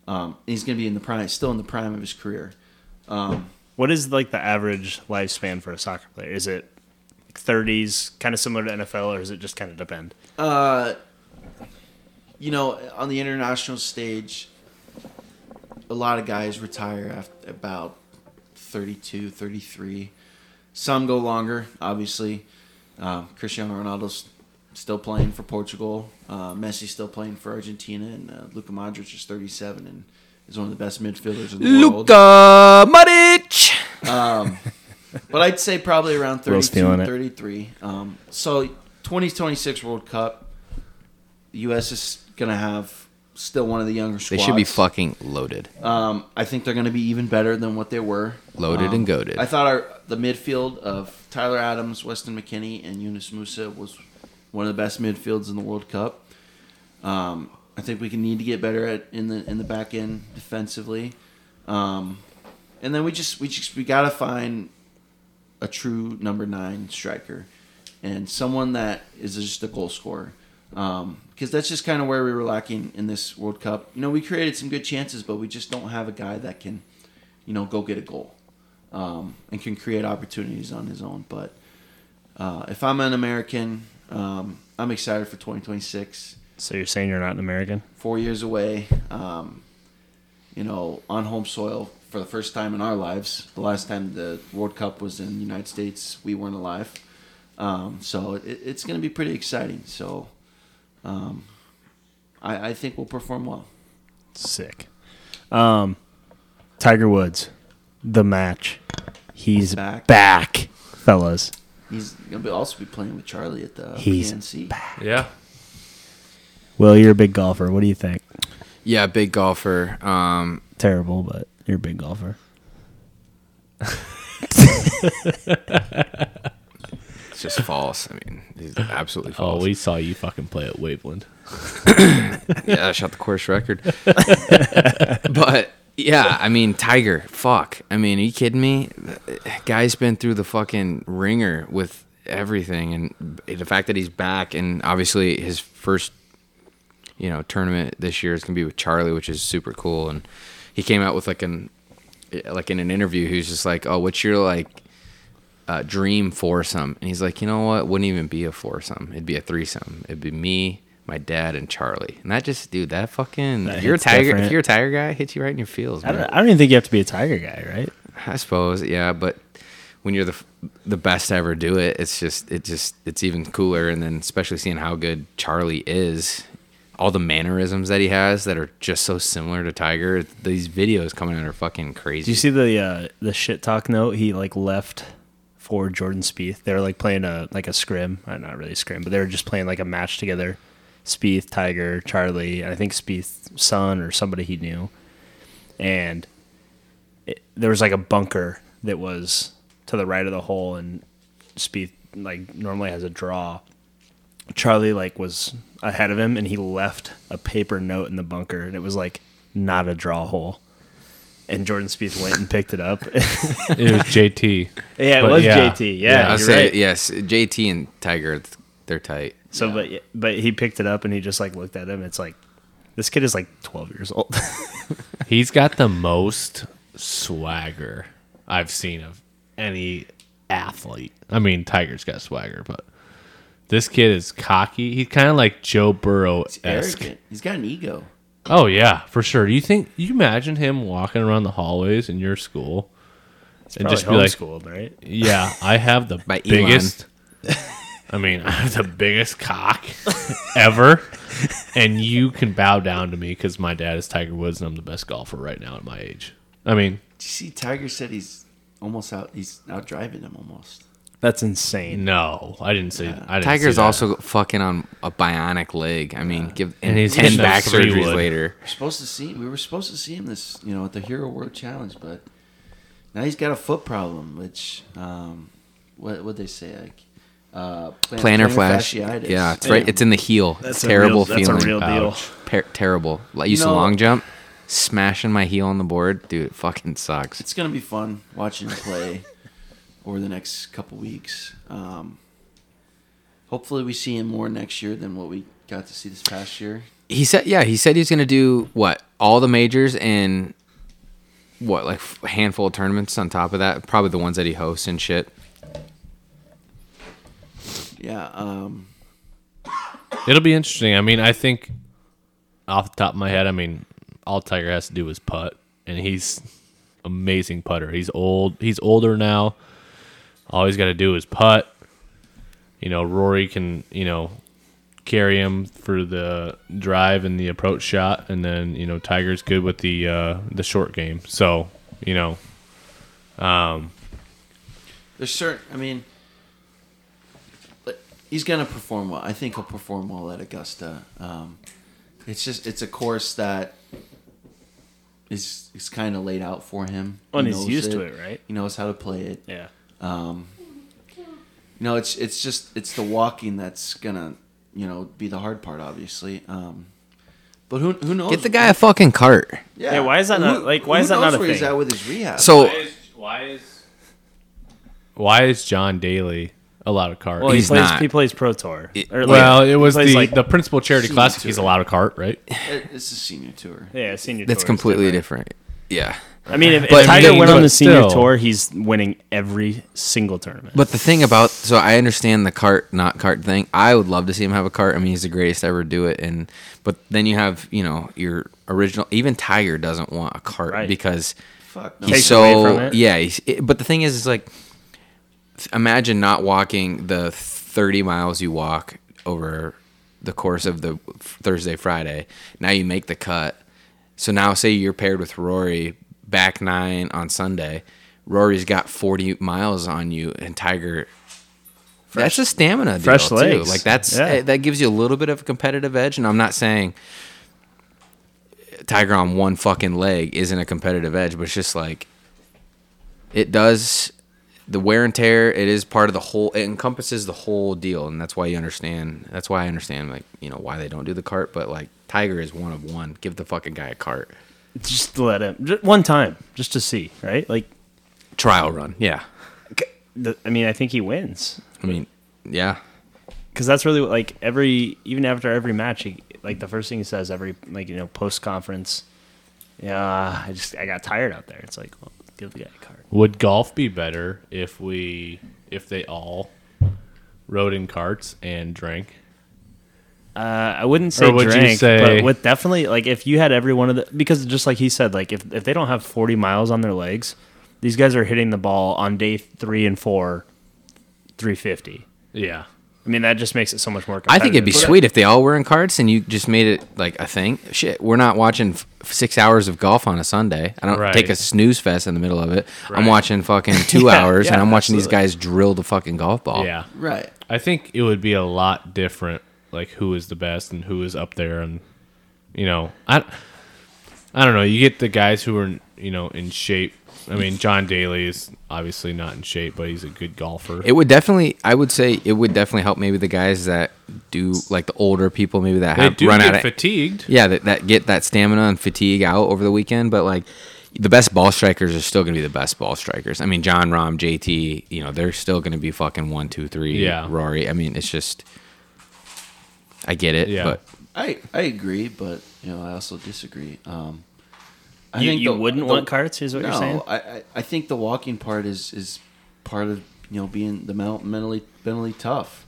Um, he's going to be in the prime, still in the prime of his career. Um, What is like the average lifespan for a soccer player? Is it 30s, kind of similar to NFL, or does it just kind of depend? Uh, you know, on the international stage, a lot of guys retire after about 32, 33. Some go longer, obviously. Um, Cristiano Ronaldo's still playing for Portugal. Uh, Messi's still playing for Argentina, and uh, Luka Modric is 37 and is one of the best midfielders in the world. Luka Modric. Um, but I'd say probably around 32, feeling it. 33. Um, so 2026 World Cup, the U.S. is going to have still one of the younger squad. They should be fucking loaded. Um, I think they're going to be even better than what they were. Loaded Um, and goaded. I thought our the midfield of Tyler Adams, Weston McKennie, and Yunus Musah was one of the best midfields in the World Cup. Um, I think we can need to get better at in the in the back end defensively, um, and then we just we just we gotta find a true number nine striker and someone that is just a goal scorer. Because that's just kind of where we were lacking in this World Cup. You know, we created some good chances, but we just don't have a guy that can, you know, go get a goal um, and can create opportunities on his own. But uh, if I'm an American, um, I'm excited for 2026. So you're saying you're not an American? Four years away, um, you know, on home soil for the first time in our lives. The last time the World Cup was in the United States, we weren't alive. Um, so it, it's going to be pretty exciting. So um, I, I think we'll perform well. Sick. Um, Tiger Woods, the match. He's Back. back, fellas. He's going to also be playing with Charlie at the He's PNC. Yeah. Will, you're a big golfer. What do you think? Yeah, big golfer. Um, Terrible, but you're a big golfer. It's just false. I mean, he's absolutely false. Oh, we saw you fucking play at Waveland. [COUGHS] yeah, I shot the course record. [LAUGHS] but yeah, I mean, Tiger, fuck. I mean, are you kidding me? Guy's been through the fucking ringer with everything, and the fact that he's back, and obviously his first, you know, tournament this year is gonna be with Charlie, which is super cool. And he came out with like an, like in an interview, he was just like, "Oh, what's your like." Uh, dream foursome, and he's like, you know what? Wouldn't even be a foursome. It'd be a threesome. It'd be me, my dad, and Charlie. And that just, dude, that fucking. That if you're a tiger, different. if you're a tiger guy, it hits you right in your feels, I don't, I don't even think you have to be a tiger guy, right? I suppose, yeah, but when you're the the best to ever do it, it's just it just it's even cooler. And then especially seeing how good Charlie is, all the mannerisms that he has that are just so similar to Tiger. These videos coming out are fucking crazy. Do you see the uh, the shit talk note he like left for Jordan Spieth? They were like playing a like a scrim, uh, not really a scrim, but they were just playing like a match together. Spieth, Tiger, Charlie, and I think Spieth's son or somebody he knew, and it, there was like a bunker that was to the right of the hole, and Spieth like normally has a draw. Charlie like was ahead of him, and he left a paper note in the bunker, and it was like not a draw hole. And Jordan Spieth went and picked it up. It was [LAUGHS] JT. yeah, it But was yeah. JT. Yeah, Yeah, I'll say right. yes. JT and Tiger, they're tight. So, but but he picked it up and he just like looked at him. It's like this kid is like 12 years old. [LAUGHS] He's got the most swagger I've seen of any athlete. I mean, Tiger's got swagger, but this kid is cocky. He's kind of like Joe Burrow esque. He's got an ego. Oh yeah, for sure. Do you think you imagine him walking around the hallways in your school and just be like, homeschooled, right? "Yeah, I have the [LAUGHS] By Elon. biggest." I mean, I [LAUGHS] have the biggest cock ever, and you can bow down to me because my dad is Tiger Woods and I'm the best golfer right now at my age. I mean, Did you see Tiger said he's almost out? He's out driving him almost. That's insane. no, I didn't say. I didn't Tiger's see that. also fucking on a bionic leg. I mean, give And and he's ten hitting a back three surgeries wood. later. We're supposed to see. We were supposed to see him this, you know, at the Hero World Challenge, but now he's got a foot problem, which, um, what would they say, like, uh, plan- Plantar flash. fasciitis. Yeah, it's right. It's in the heel. That's It's a terrible real, feeling. That's a real deal. Ouch. Per- terrible. Like, I used know- to long jump, smashing my heel on the board, dude. It fucking sucks. It's gonna be fun watching him play [LAUGHS] over the next couple weeks. Um, hopefully, we see him more next year than what we got to see this past year. He said, yeah, he said he's gonna do what all the majors and what like a handful of tournaments on top of that. Probably the ones that he hosts and shit. Yeah. Um, It'll be interesting. I mean, I think off the top of my head, I mean, all Tiger has to do is putt, and he's amazing putter. He's old. He's older now. All he's got to do is putt. You know, Rory can you know carry him for the drive and the approach shot, and then you know Tiger's good with the uh, the short game. So you know, um, there's certain. I mean, he's gonna perform well. I think he'll perform well at Augusta. Um, it's just it's a course that is is kind of laid out for him. Well, and He he's knows used to it, right? He knows how to play it. Yeah. Um, you know, it's it's just it's the walking that's gonna you know be the hard part, obviously. Um, but who who knows? Get the guy a fucking cart. Yeah, why is that not- like, why who is that not a where he's thing? at with his rehab? So why is why is John Daly allowed a cart? Well, He's he plays. not. He plays pro tour. It- Or, like, Well, it was the like, the principal charity Senior classic. He's tour. allowed a cart, right? [LAUGHS] It's a senior tour. yeah senior. that's tour is completely different. different. Yeah. I mean, if, But if Tiger they- went on the senior still. tour, he's winning every single tournament. But the thing about so I understand the cart not cart thing. I would love to see him have a cart. I mean, he's the greatest to ever do it. And but then you have you know your original. Even Tiger doesn't want a cart Right. because Fuck no. he's Takes away so from it. yeah. He's, it, but the thing is, is like imagine not walking the thirty miles you walk over the course of the Thursday Friday. Now you make the cut. So now say you're paired with Rory back nine on Sunday. Rory's got 40 miles on you and Tiger that's a stamina deal fresh too. Like that's Yeah. eh, that gives you a little bit of a competitive edge and I'm not saying Tiger on one fucking leg isn't a competitive edge, but it's just like it does the wear and tear. It is part of the whole. It encompasses the whole deal, and that's why you understand. That's why I understand, like you know, why they don't do the cart. But like Tiger is one of one. Give the fucking guy a cart. Just let him just one time, just to see, right? Like, Trial run. Yeah. I mean, I think he wins I mean, yeah. because that's really what, like every even after every match, he like the first thing he says every like you know post conference. Yeah, I just I got tired out there. It's like, well, give the guy a card. Would golf be better if we if they all rode in carts and drank? Uh, I wouldn't say Or would you drank, say- but with definitely like if you had every one of the because just like he said, like if if they don't have forty miles on their legs, these guys are hitting the ball on day three and four, three fifty. Yeah. I mean that just makes it so much more. I think it'd be sweet if they all were in carts and you just made it like a thing. Shit, we're not watching f- six hours of golf on a Sunday. I don't Right. take a snooze fest in the middle of it. I'm watching fucking [LAUGHS] two Yeah, hours and yeah, I'm watching these guys drill the fucking golf ball. Yeah. Right. I think it would be a lot different, like who is the best and who is up there, and you know, I, I don't know. You get the guys who are, you know, in shape. I mean, John Daly is obviously not in shape, but he's a good golfer. It would definitely, I would say, it would definitely help maybe the guys that do like the older people, maybe that they have do run get out of fatigued. yeah, that, that get that stamina and fatigue out over the weekend. But like the best ball strikers are still going to be the best ball strikers. I mean, Jon Rahm, JT, you know, they're still going to be fucking one, two, three. Yeah. Rory. I mean, it's just, I get it, Yeah. but I I agree, but you know I also disagree. Um, I you, think you the- wouldn't the- want carts, is what you're saying? No, I, I I think the walking part is is part of you know being the mental, mentally mentally tough.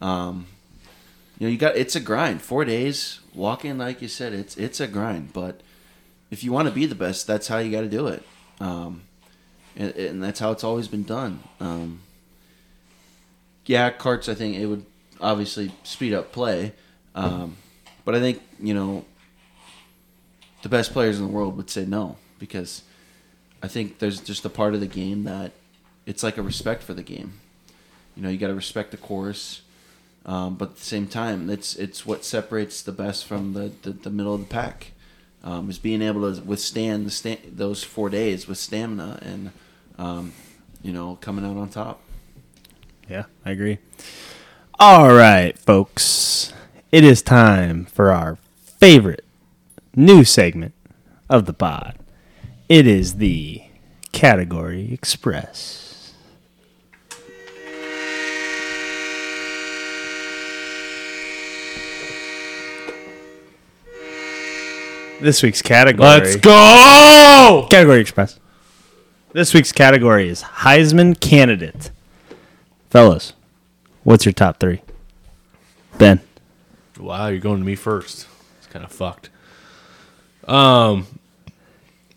Um, you know you got it's a grind. Four days walking, like you said, it's it's a grind. But if you want to be the best, that's how you got to do it. Um, and, and that's how it's always been done. Um, yeah, carts. I think it would obviously speed up play, um, but I think you know the best players in the world would say no because I think there's just a part of the game that it's like a respect for the game. You know, you got to respect the course, um, but at the same time, it's it's what separates the best from the, the, the middle of the pack. Um, is being able to withstand the sta- those four days with stamina and um, you know coming out on top. Yeah, I agree. All right, folks. It is time for our favorite new segment of the pod. It is the Category Express. This week's category. Let's go. Category Express. This week's category is Heisman candidate. Fellas, what's your top three? Ben. Wow, you're going to me first. It's kind of fucked. Um,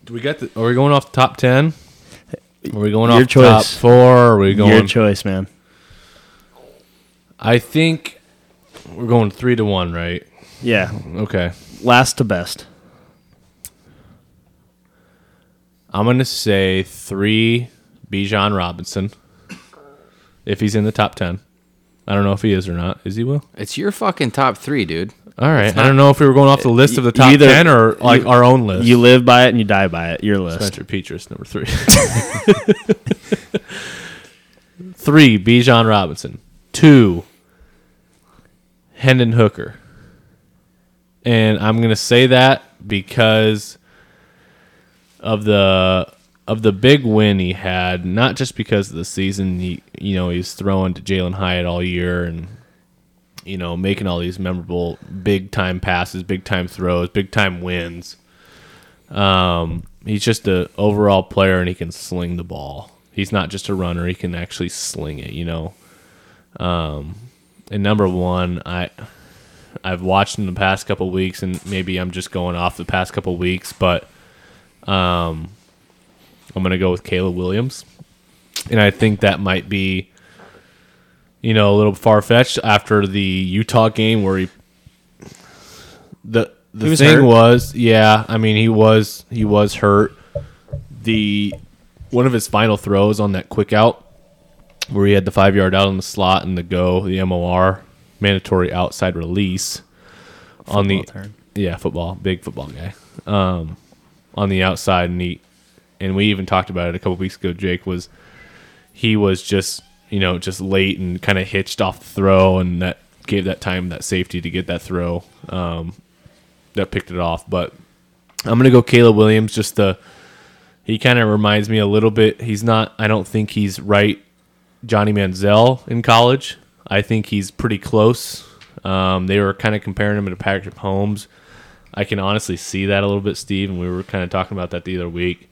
do we got the? Are we going off the top ten? Are we going Your off the top choice. four? Are we going? Your choice, man. I think we're going three to one, right? Yeah. Okay. Last to best. I'm gonna say three. Bijan Robinson, if he's in the top ten. I don't know if he is or not. Is he will? it's your fucking top three, dude. All right. not- I don't know if we were going off the list of the top either- ten or like you- our own list. You live by it and you die by it. Your list. Spencer Petras, number three. [LAUGHS] three, Bijan Robinson. Two, Hendon Hooker. And I'm gonna say that because of the of the big win he had, not just because of the season he you know, he's throwing to Jalin Hyatt all year and you know, making all these memorable big time passes, big time throws, big time wins. Um, he's just a overall player, and he can sling the ball. He's not just a runner; he can actually sling it. You know. Um, and number one, I I've watched in the past couple weeks, and maybe I'm just going off the past couple weeks, but um, I'm gonna go with Caleb Williams, and I think that might be, you know, a little far fetched after the Utah game where he the the He was thing hurt. was, yeah, I mean he was he was hurt. The one of his final throws on that quick out where he had the five yard out on the slot and the go, the MOR, mandatory outside release on the Football term. yeah, football, big football guy. Um, on the outside, and he and we even talked about it a couple weeks ago. Jake was he was just you know just late and kind of hitched off the throw, and that gave that time that safety to get that throw um, that picked it off. But I'm gonna go Caleb Williams. Just the he kind of reminds me a little bit. He's not. I don't think he's right. Johnny Manziel in college. I think he's pretty close. Um, they were kind of comparing him to Patrick Mahomes. I can honestly see that a little bit, Steve, and we were kind of talking about that the other week.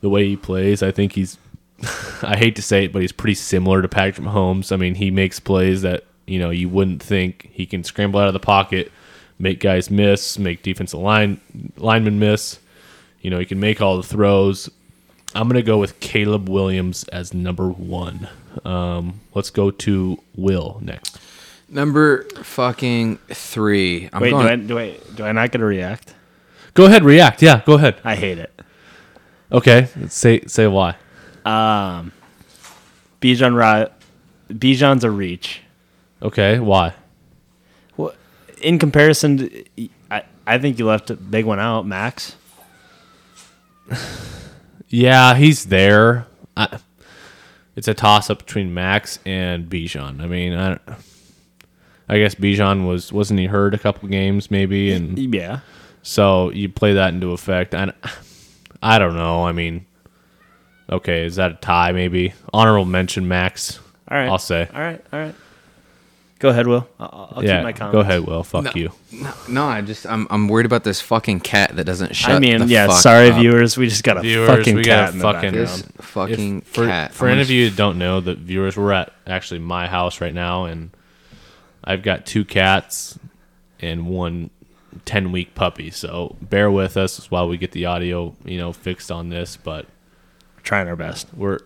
The way he plays, I think he's. [LAUGHS] I hate to say it, but he's pretty similar to Patrick Mahomes. I mean, he makes plays that you know you wouldn't think he can scramble out of the pocket, make guys miss, make defensive line linemen miss. You know, he can make all the throws. I'm gonna go with Caleb Williams as number one. Um, let's go to Will next. Number fucking three. I'm Wait, do I, do I do I not get to react? Go ahead, react. Yeah, go ahead. I hate it. Okay, say say why. Um, Bijan Ra- Bijan's a reach. Okay, why? Well, in comparison, to, I I think you left a big one out, Max. [LAUGHS] Yeah, he's there. I, it's a toss up between Max and Bijan. I mean, I, I guess Bijan was wasn't he hurt a couple games maybe, and Yeah. so you play that into effect. I, I don't know. I mean, okay, is that a tie? Maybe honorable mention Max. All right. I'll say. All right. All right. Go ahead, Will. I'll, I'll yeah, keep my comments. go ahead. Will fuck you. No, I just I'm I'm worried about this fucking cat that doesn't shut. I mean, the yeah. fuck Sorry, up. viewers. We just got a Viewers, fucking we cat got a in the fucking- This um, background. fucking If- for, cat. For I'm any of you who don't know, the viewers, we're at actually my house right now, and I've got two cats and one 10 week puppy. So bear with us while we get the audio, you know, fixed on this. But Trying our best. we're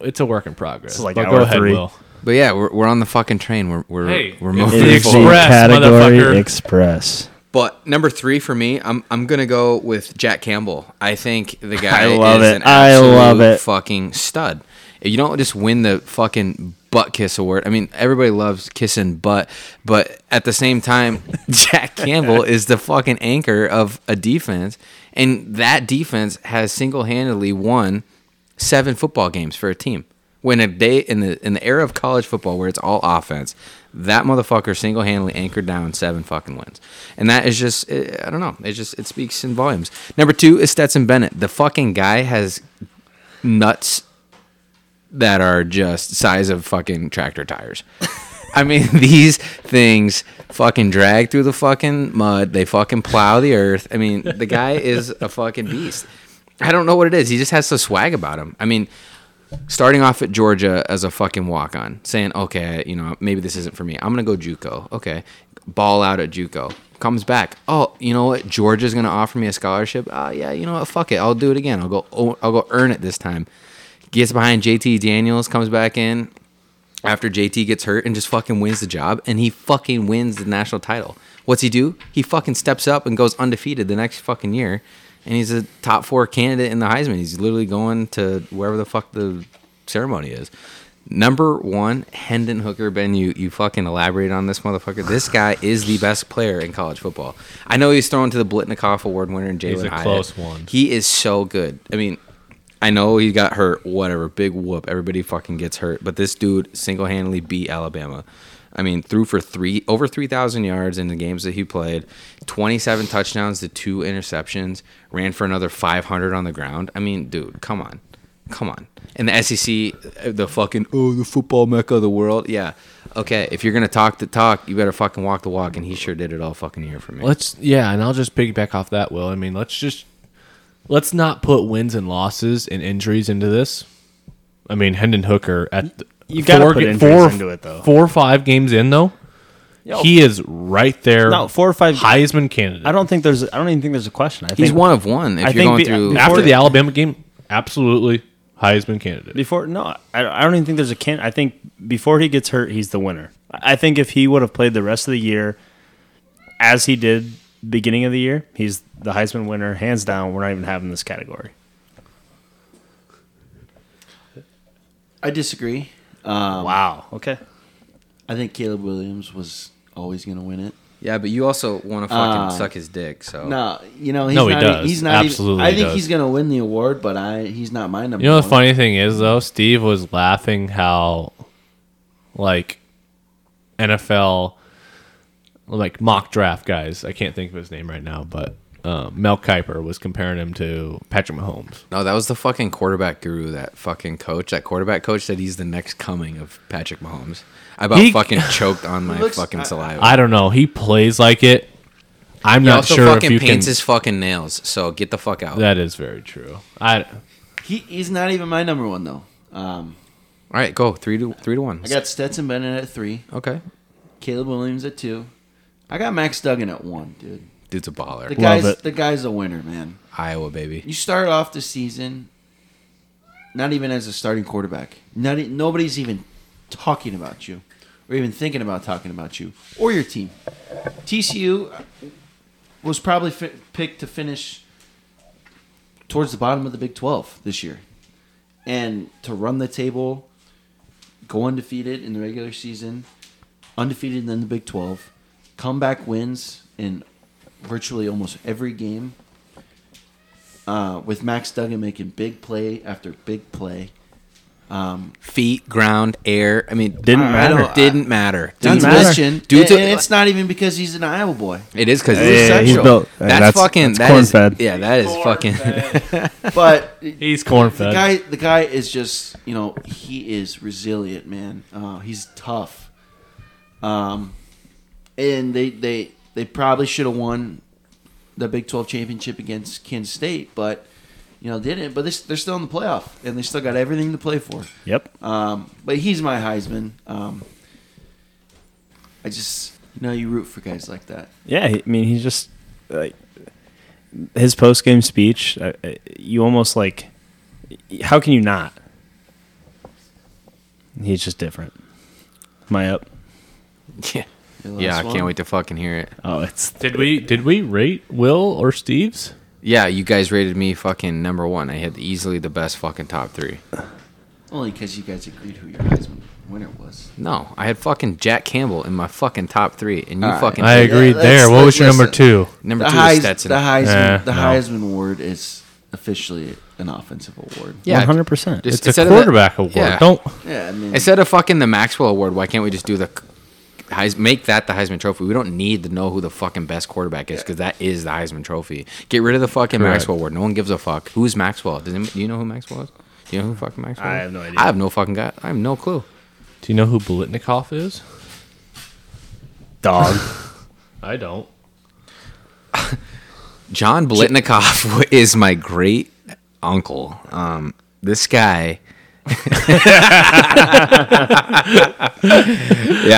it's a work in progress. This is like but hour go ahead, three. Will. But yeah, we're, we're on the fucking train. We're we're Hey, we're it's moving the It's the forward. Express, category motherfucker. express. But number three for me, I'm I'm gonna go with Jack Campbell. I think the [LAUGHS] guy I love is it. an I absolute love it. fucking stud. You don't just win the fucking Butkus award. I mean, everybody loves kissing butt, but at the same time, [LAUGHS] Jack Campbell [LAUGHS] is the fucking anchor of a defense, and that defense has single handedly won seven football games for a team. When a day in the in the era of college football where it's all offense, that motherfucker single handedly anchored down seven fucking wins, and that is just eh, I don't know. It just it speaks in volumes. Number two is Stetson Bennett. The fucking guy has nuts that are just size of fucking tractor tires. [LAUGHS] I mean, these things fucking drag through the fucking mud. They fucking plow the earth. I mean, the guy is a fucking beast. I don't know what it is. He just has the swag about him. I mean, starting off at Georgia as a fucking walk on, saying, okay, you know, maybe this isn't for me. I'm going to go Juco. Okay. Ball out at Juco. Comes back. Oh, you know what? Georgia's going to offer me a scholarship. Oh, yeah, you know what? Fuck it. I'll do it again. I'll go, oh, I'll go earn it this time. Gets behind JT Daniels, comes back in after JT gets hurt and just fucking wins the job and he fucking wins the national title. What's he do? He fucking steps up and goes undefeated the next fucking year and he's a top 4 candidate in the Heisman. He's literally going to wherever the fuck the ceremony is. Number 1, Hendon Hooker. Ben, you you fucking elaborate on this motherfucker. This guy is the best player in college football. I know he's thrown to the Biletnikoff Award winner and Jalin He's a Hyatt. close one. He is so good. I mean, I know he got hurt, whatever, big whoop. Everybody fucking gets hurt, but this dude single handedly beat Alabama. I mean, threw for three over three thousand yards in the games that he played, twenty seven touchdowns to two interceptions, ran for another five hundred on the ground. I mean, dude, come on, come on. And the SEC, uh, the fucking oh, the football mecca of the world. Yeah, okay. If you're gonna talk the talk, you better fucking walk the walk. And he sure did it all fucking year for me. Let's yeah, and I'll just piggyback off that. Will I mean let's just let's not put wins and losses and injuries into this. I mean Hendon Hooker at You gotta four put ga- injuries four- into it, though. Four or five games in though, he is right there. No, four or five- Heisman candidate. I don't think there's. I don't even think there's a question. I He's one of one. If I you're think going be- through after the Alabama game. Absolutely Heisman candidate. before. No, I, I don't even think there's a can. I think before he gets hurt, he's the winner. I I think if he would have played the rest of the year as he did beginning of the year, he's the Heisman winner, hands down. We're not even having this category. I disagree. Um, Wow. Okay. I think Caleb Williams was always going to win it. Yeah, but you also want to fucking Uh, suck his dick. So No, you know he's No, he not. does. He's not. Absolutely Even, I think does. he's gonna win the award, but I he's not my number. You know the funny thing is though, Steve was laughing how like NFL like mock draft guys, I can't think of his name right now, but um, Mel Kiper was comparing him to Patrick Mahomes. No, that was the fucking quarterback guru. That fucking coach. That quarterback coach said he's the next coming of Patrick Mahomes. I about He- fucking choked on [LAUGHS] my looks- fucking saliva. I don't know. He plays like it. I'm he not also sure if fucking you paints can. his fucking nails. So get the fuck out. that is very true. I He, he's not even my number one though. Um, All right, go three to three to one. I got Stetson Bennett at three, okay. Caleb Williams at two. I got Max Duggan at one, dude. Dude's a baller. The Love guy's it. the guy's a winner, man. Iowa baby. You start off the season not even as a starting quarterback. Not e- nobody's even talking about you, or even thinking about talking about you or your team. TCU was probably fi- picked to finish towards the bottom of the Big Twelve this year, and to run the table, go undefeated in the regular season, undefeated in the Big Twelve, comeback wins in virtually almost every game uh, with Max Duggan making big play after big play. Um, Feet, ground, air. I mean, Didn't I- I matter. don't- didn't matter. Didn't Dude's matter. mention, Dude's and, a- and it's not even because he's an Iowa boy. It is because Yeah, he's yeah, he's built. That's, that's fucking that's that is- corn-fed. Yeah, that is fucking. [LAUGHS] But he's corn the fed. guy, the guy is just you know he is resilient, man. Uh, he's tough. Um, and they they they probably should have won the Big Twelve championship against Kansas State, but you know didn't. But they, they're still in the playoff, and they still got everything to play for. Yep. Um, but he's my Heisman. Um, I just you know you root for guys like that. Yeah, I mean, he's just like his post game speech. Uh, uh, you almost like, how can you not? He's just different. Am I up? [LAUGHS] yeah, The yeah. I can't wait to fucking hear it. Oh, it's Did we did we rate Will or Steve's? Yeah, you guys rated me fucking number one. I had easily the best fucking top three. Only because you guys agreed who your Heisman winner was. No, I had fucking Jack Campbell in my fucking top three, and you All right. fucking I Yeah, agreed let's- there. What let's was your number listen. two? number the two Heis- is Stetson. The Heisman, Eh, the no. Heisman award is officially an offensive award. yeah, one hundred percent. just It's a instead of the- quarterback award. yeah. Don't Yeah, I mean, Instead of fucking the Maxwell Award, why can't we just do the Heis, make that the Heisman Trophy? We don't need to know who the fucking best quarterback is because that is the Heisman Trophy. Get rid of the fucking Correct. Maxwell Award. No one gives a fuck. Who's Maxwell? Does anybody, do you know who Maxwell is? Do you know who fucking Maxwell? I is? have no idea. I have no fucking guy. I have no clue. do you know who Biletnikoff is? Dog. [LAUGHS] I don't. John Biletnikoff [LAUGHS] is my great uncle. Um, this guy. [LAUGHS] yeah,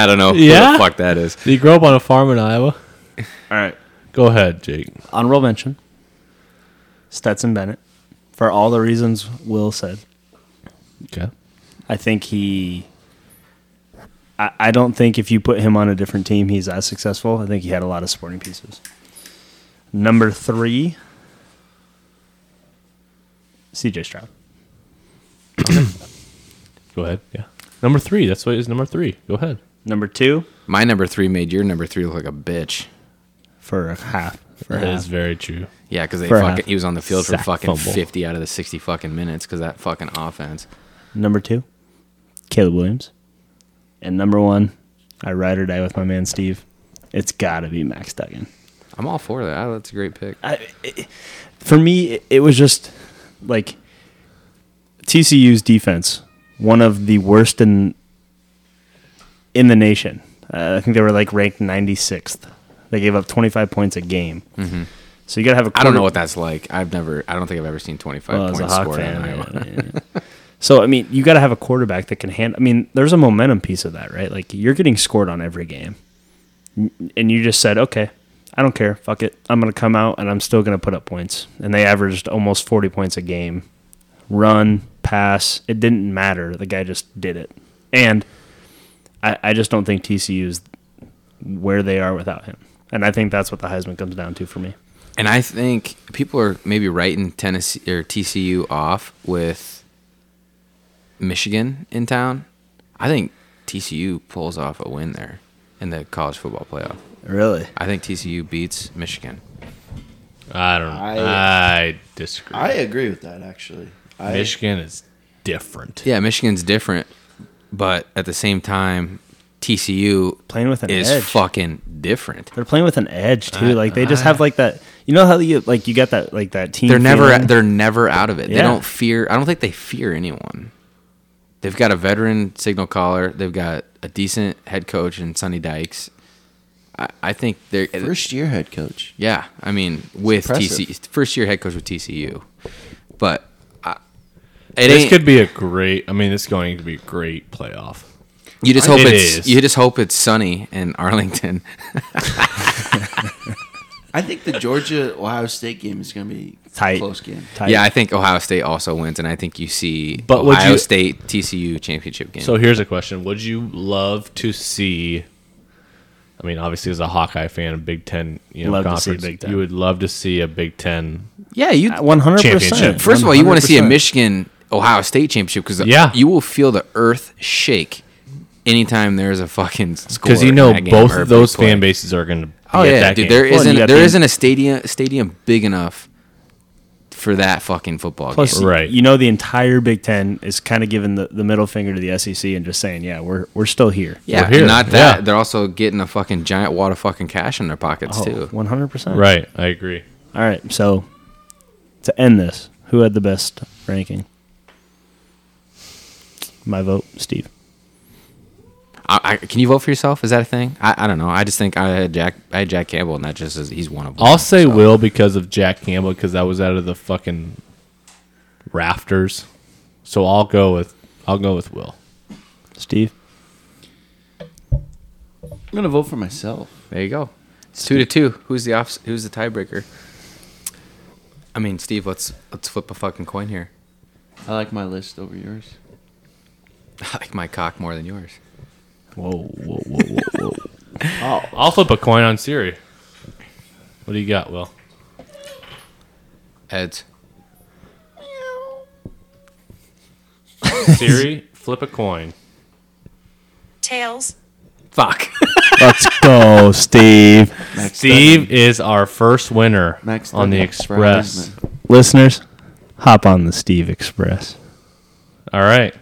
I don't know who Yeah? the fuck that is. Did you grow up on a farm in Iowa? All right. Go ahead, Jake. Honorable mention. Stetson Bennett, for all the reasons Will said. Okay. I think he. I, I don't think if you put him on a different team, he's as successful. I think he had a lot of supporting pieces. Number three, CJ Stroud. Go ahead. Yeah. Number three. That's what is number three. Go ahead. Number two, My number three made your number three look like a bitch. for a half. For a That half. is very true. Yeah, because they For a fucking half. he was on the field for Sack fucking fumble. fifty out of the sixty fucking minutes because that fucking offense. Number two, Caleb Williams. And number one, I ride or die with my man Steve. It's got to be Max Duggan. I'm all for that. That's a great pick. I, it, for me, it, it was just like TCU's defense, one of the worst in in the nation. Uh, I think they were like ranked 96th. They gave up 25 points a game. So you got to have a. Mm-hmm. I don't know what that's like. I've never. I don't think I've ever seen twenty five well, as a points scored in fan. Iowa. yeah, yeah. so I mean, you got to have a quarterback that can handle. I mean, there's a momentum piece of that, right? Like you're getting scored on every game, and you just said, okay, I don't care, fuck it, I'm gonna come out and I'm still gonna put up points. And they averaged almost 40 points a game, run, pass, it didn't matter. The guy just did it, and I, I just don't think TCU is where they are without him. And I think that's what the Heisman comes down to for me. And I think people are maybe writing Tennessee or TCU off with Michigan in town. I think TCU pulls off a win there. in the college football playoff. Really? I think TCU beats Michigan. I don't know. I- I, disagree. I agree with that actually. I, Michigan is different. Yeah, Michigan's different, but at the same time, TCU Playing with an is edge. fucking different. They're playing with an edge too. I- like they just I- have like that. You know how you like you got that like that team. They're never feeling? they're never out of it. They don't fear. I don't think they fear anyone. They've got a veteran signal caller. They've got a decent head coach in Sonny Dykes. I, I think they're first year head coach. Yeah, I mean with. TCU, first year head coach with TCU, but I, it This could be a great. I mean, it's going to be a great playoff. you just hope It it's is. you just hope it's sunny in Arlington. [LAUGHS] I think the Georgia Ohio State game is going to be Tight. close game. Tight. Yeah, I think Ohio State also wins, and I think you see But would Ohio you- State TCU championship game. So here's a question: Would you love to see? I mean, obviously, as a Hawkeye fan, a Big Ten, you know, Love to see conference, Big Ten. you would love to see a Big Ten. yeah, you. Uh, one hundred Championship. percent. First of all, you want to see a Michigan Ohio State championship because Yeah. you will feel the earth shake anytime there's a fucking score. Because you know both of those fan bases are going to. Oh yeah, dude. Game. There well, isn't there the, isn't a stadium stadium big enough for that fucking football Plus, game. Right. you know, the entire Big Ten is kind of giving the, the middle finger to the SEC and just saying, yeah, we're we're still here. Yeah, We're here. not that Yeah. they're also getting a fucking giant wad of fucking cash in their pockets Oh, too. One hundred percent. Right, I agree. All right. So to end this, who had the best ranking? My vote, Steve. I, I, can you vote for yourself? Is that a thing? I, I don't know. I just think I had Jack. I had Jack Campbell, and that just is he's one of them. I'll say so. Will because of Jack Campbell because that was out of the fucking rafters. So I'll go with I'll go with Will. Steve. I'm going to vote for myself. There you go. It's two to two. Who's the off? Who's the tiebreaker? I mean, Steve. Let's let's flip a fucking coin here. I like my list over yours. [LAUGHS] I like my cock more than yours. Whoa, whoa, whoa, whoa, whoa. [LAUGHS] I'll flip a coin on Siri. What do you got, Will? Eds. Siri, [LAUGHS] flip a coin. Tails. Fuck. Let's go, Steve. Max Steve is our first winner Max on the Express. Listeners, hop on the Steve Express. All right.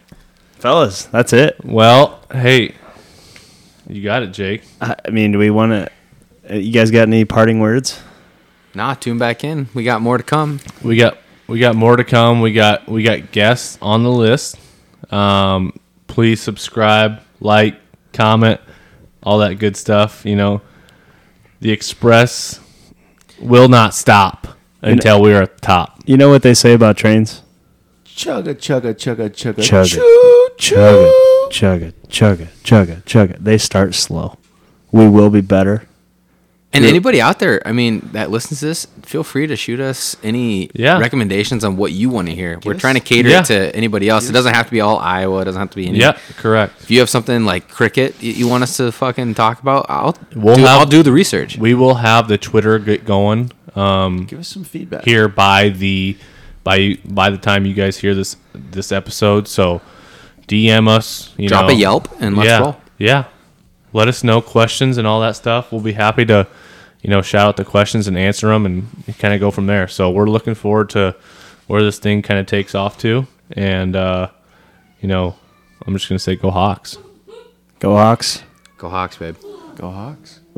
Fellas, that's it. Well, hey, you got it, Jake. I I mean, do we want to? You guys got any parting words? nah, tune back in. We got more to come. We got we got more to come. We got we got guests on the list. Um, please subscribe, like, comment, all that good stuff. You know, the Express will not stop until we are at the top. You know what they say about trains? Chugga, chugga, chugga, chugga, Chug it. Choo, Chug it, chug it, chug it, chug it, chug it. They start slow. We will be better. And anybody out there, I mean, that listens to this, feel free to shoot us any Yeah. recommendations on what you want to hear. We're us- trying to cater Yeah. it to anybody else. It doesn't have to be all Iowa. It doesn't have to be any. Yeah, correct. If you have something like cricket you, you want us to fucking talk about, I'll We'll do, have- I'll do the research. We will have the Twitter get going um, Give us some feedback. here by the by by the time you guys hear this this episode. So DM us. You Drop know. a Yelp and let's yeah, roll. Yeah. Let us know questions and all that stuff. We'll be happy to, you know, shout out the questions and answer them and kind of go from there. So we're looking forward to where this thing kind of takes off to. And, uh, you know, I'm just going to say go Hawks. Go Hawks. Go Hawks, babe. Go Hawks.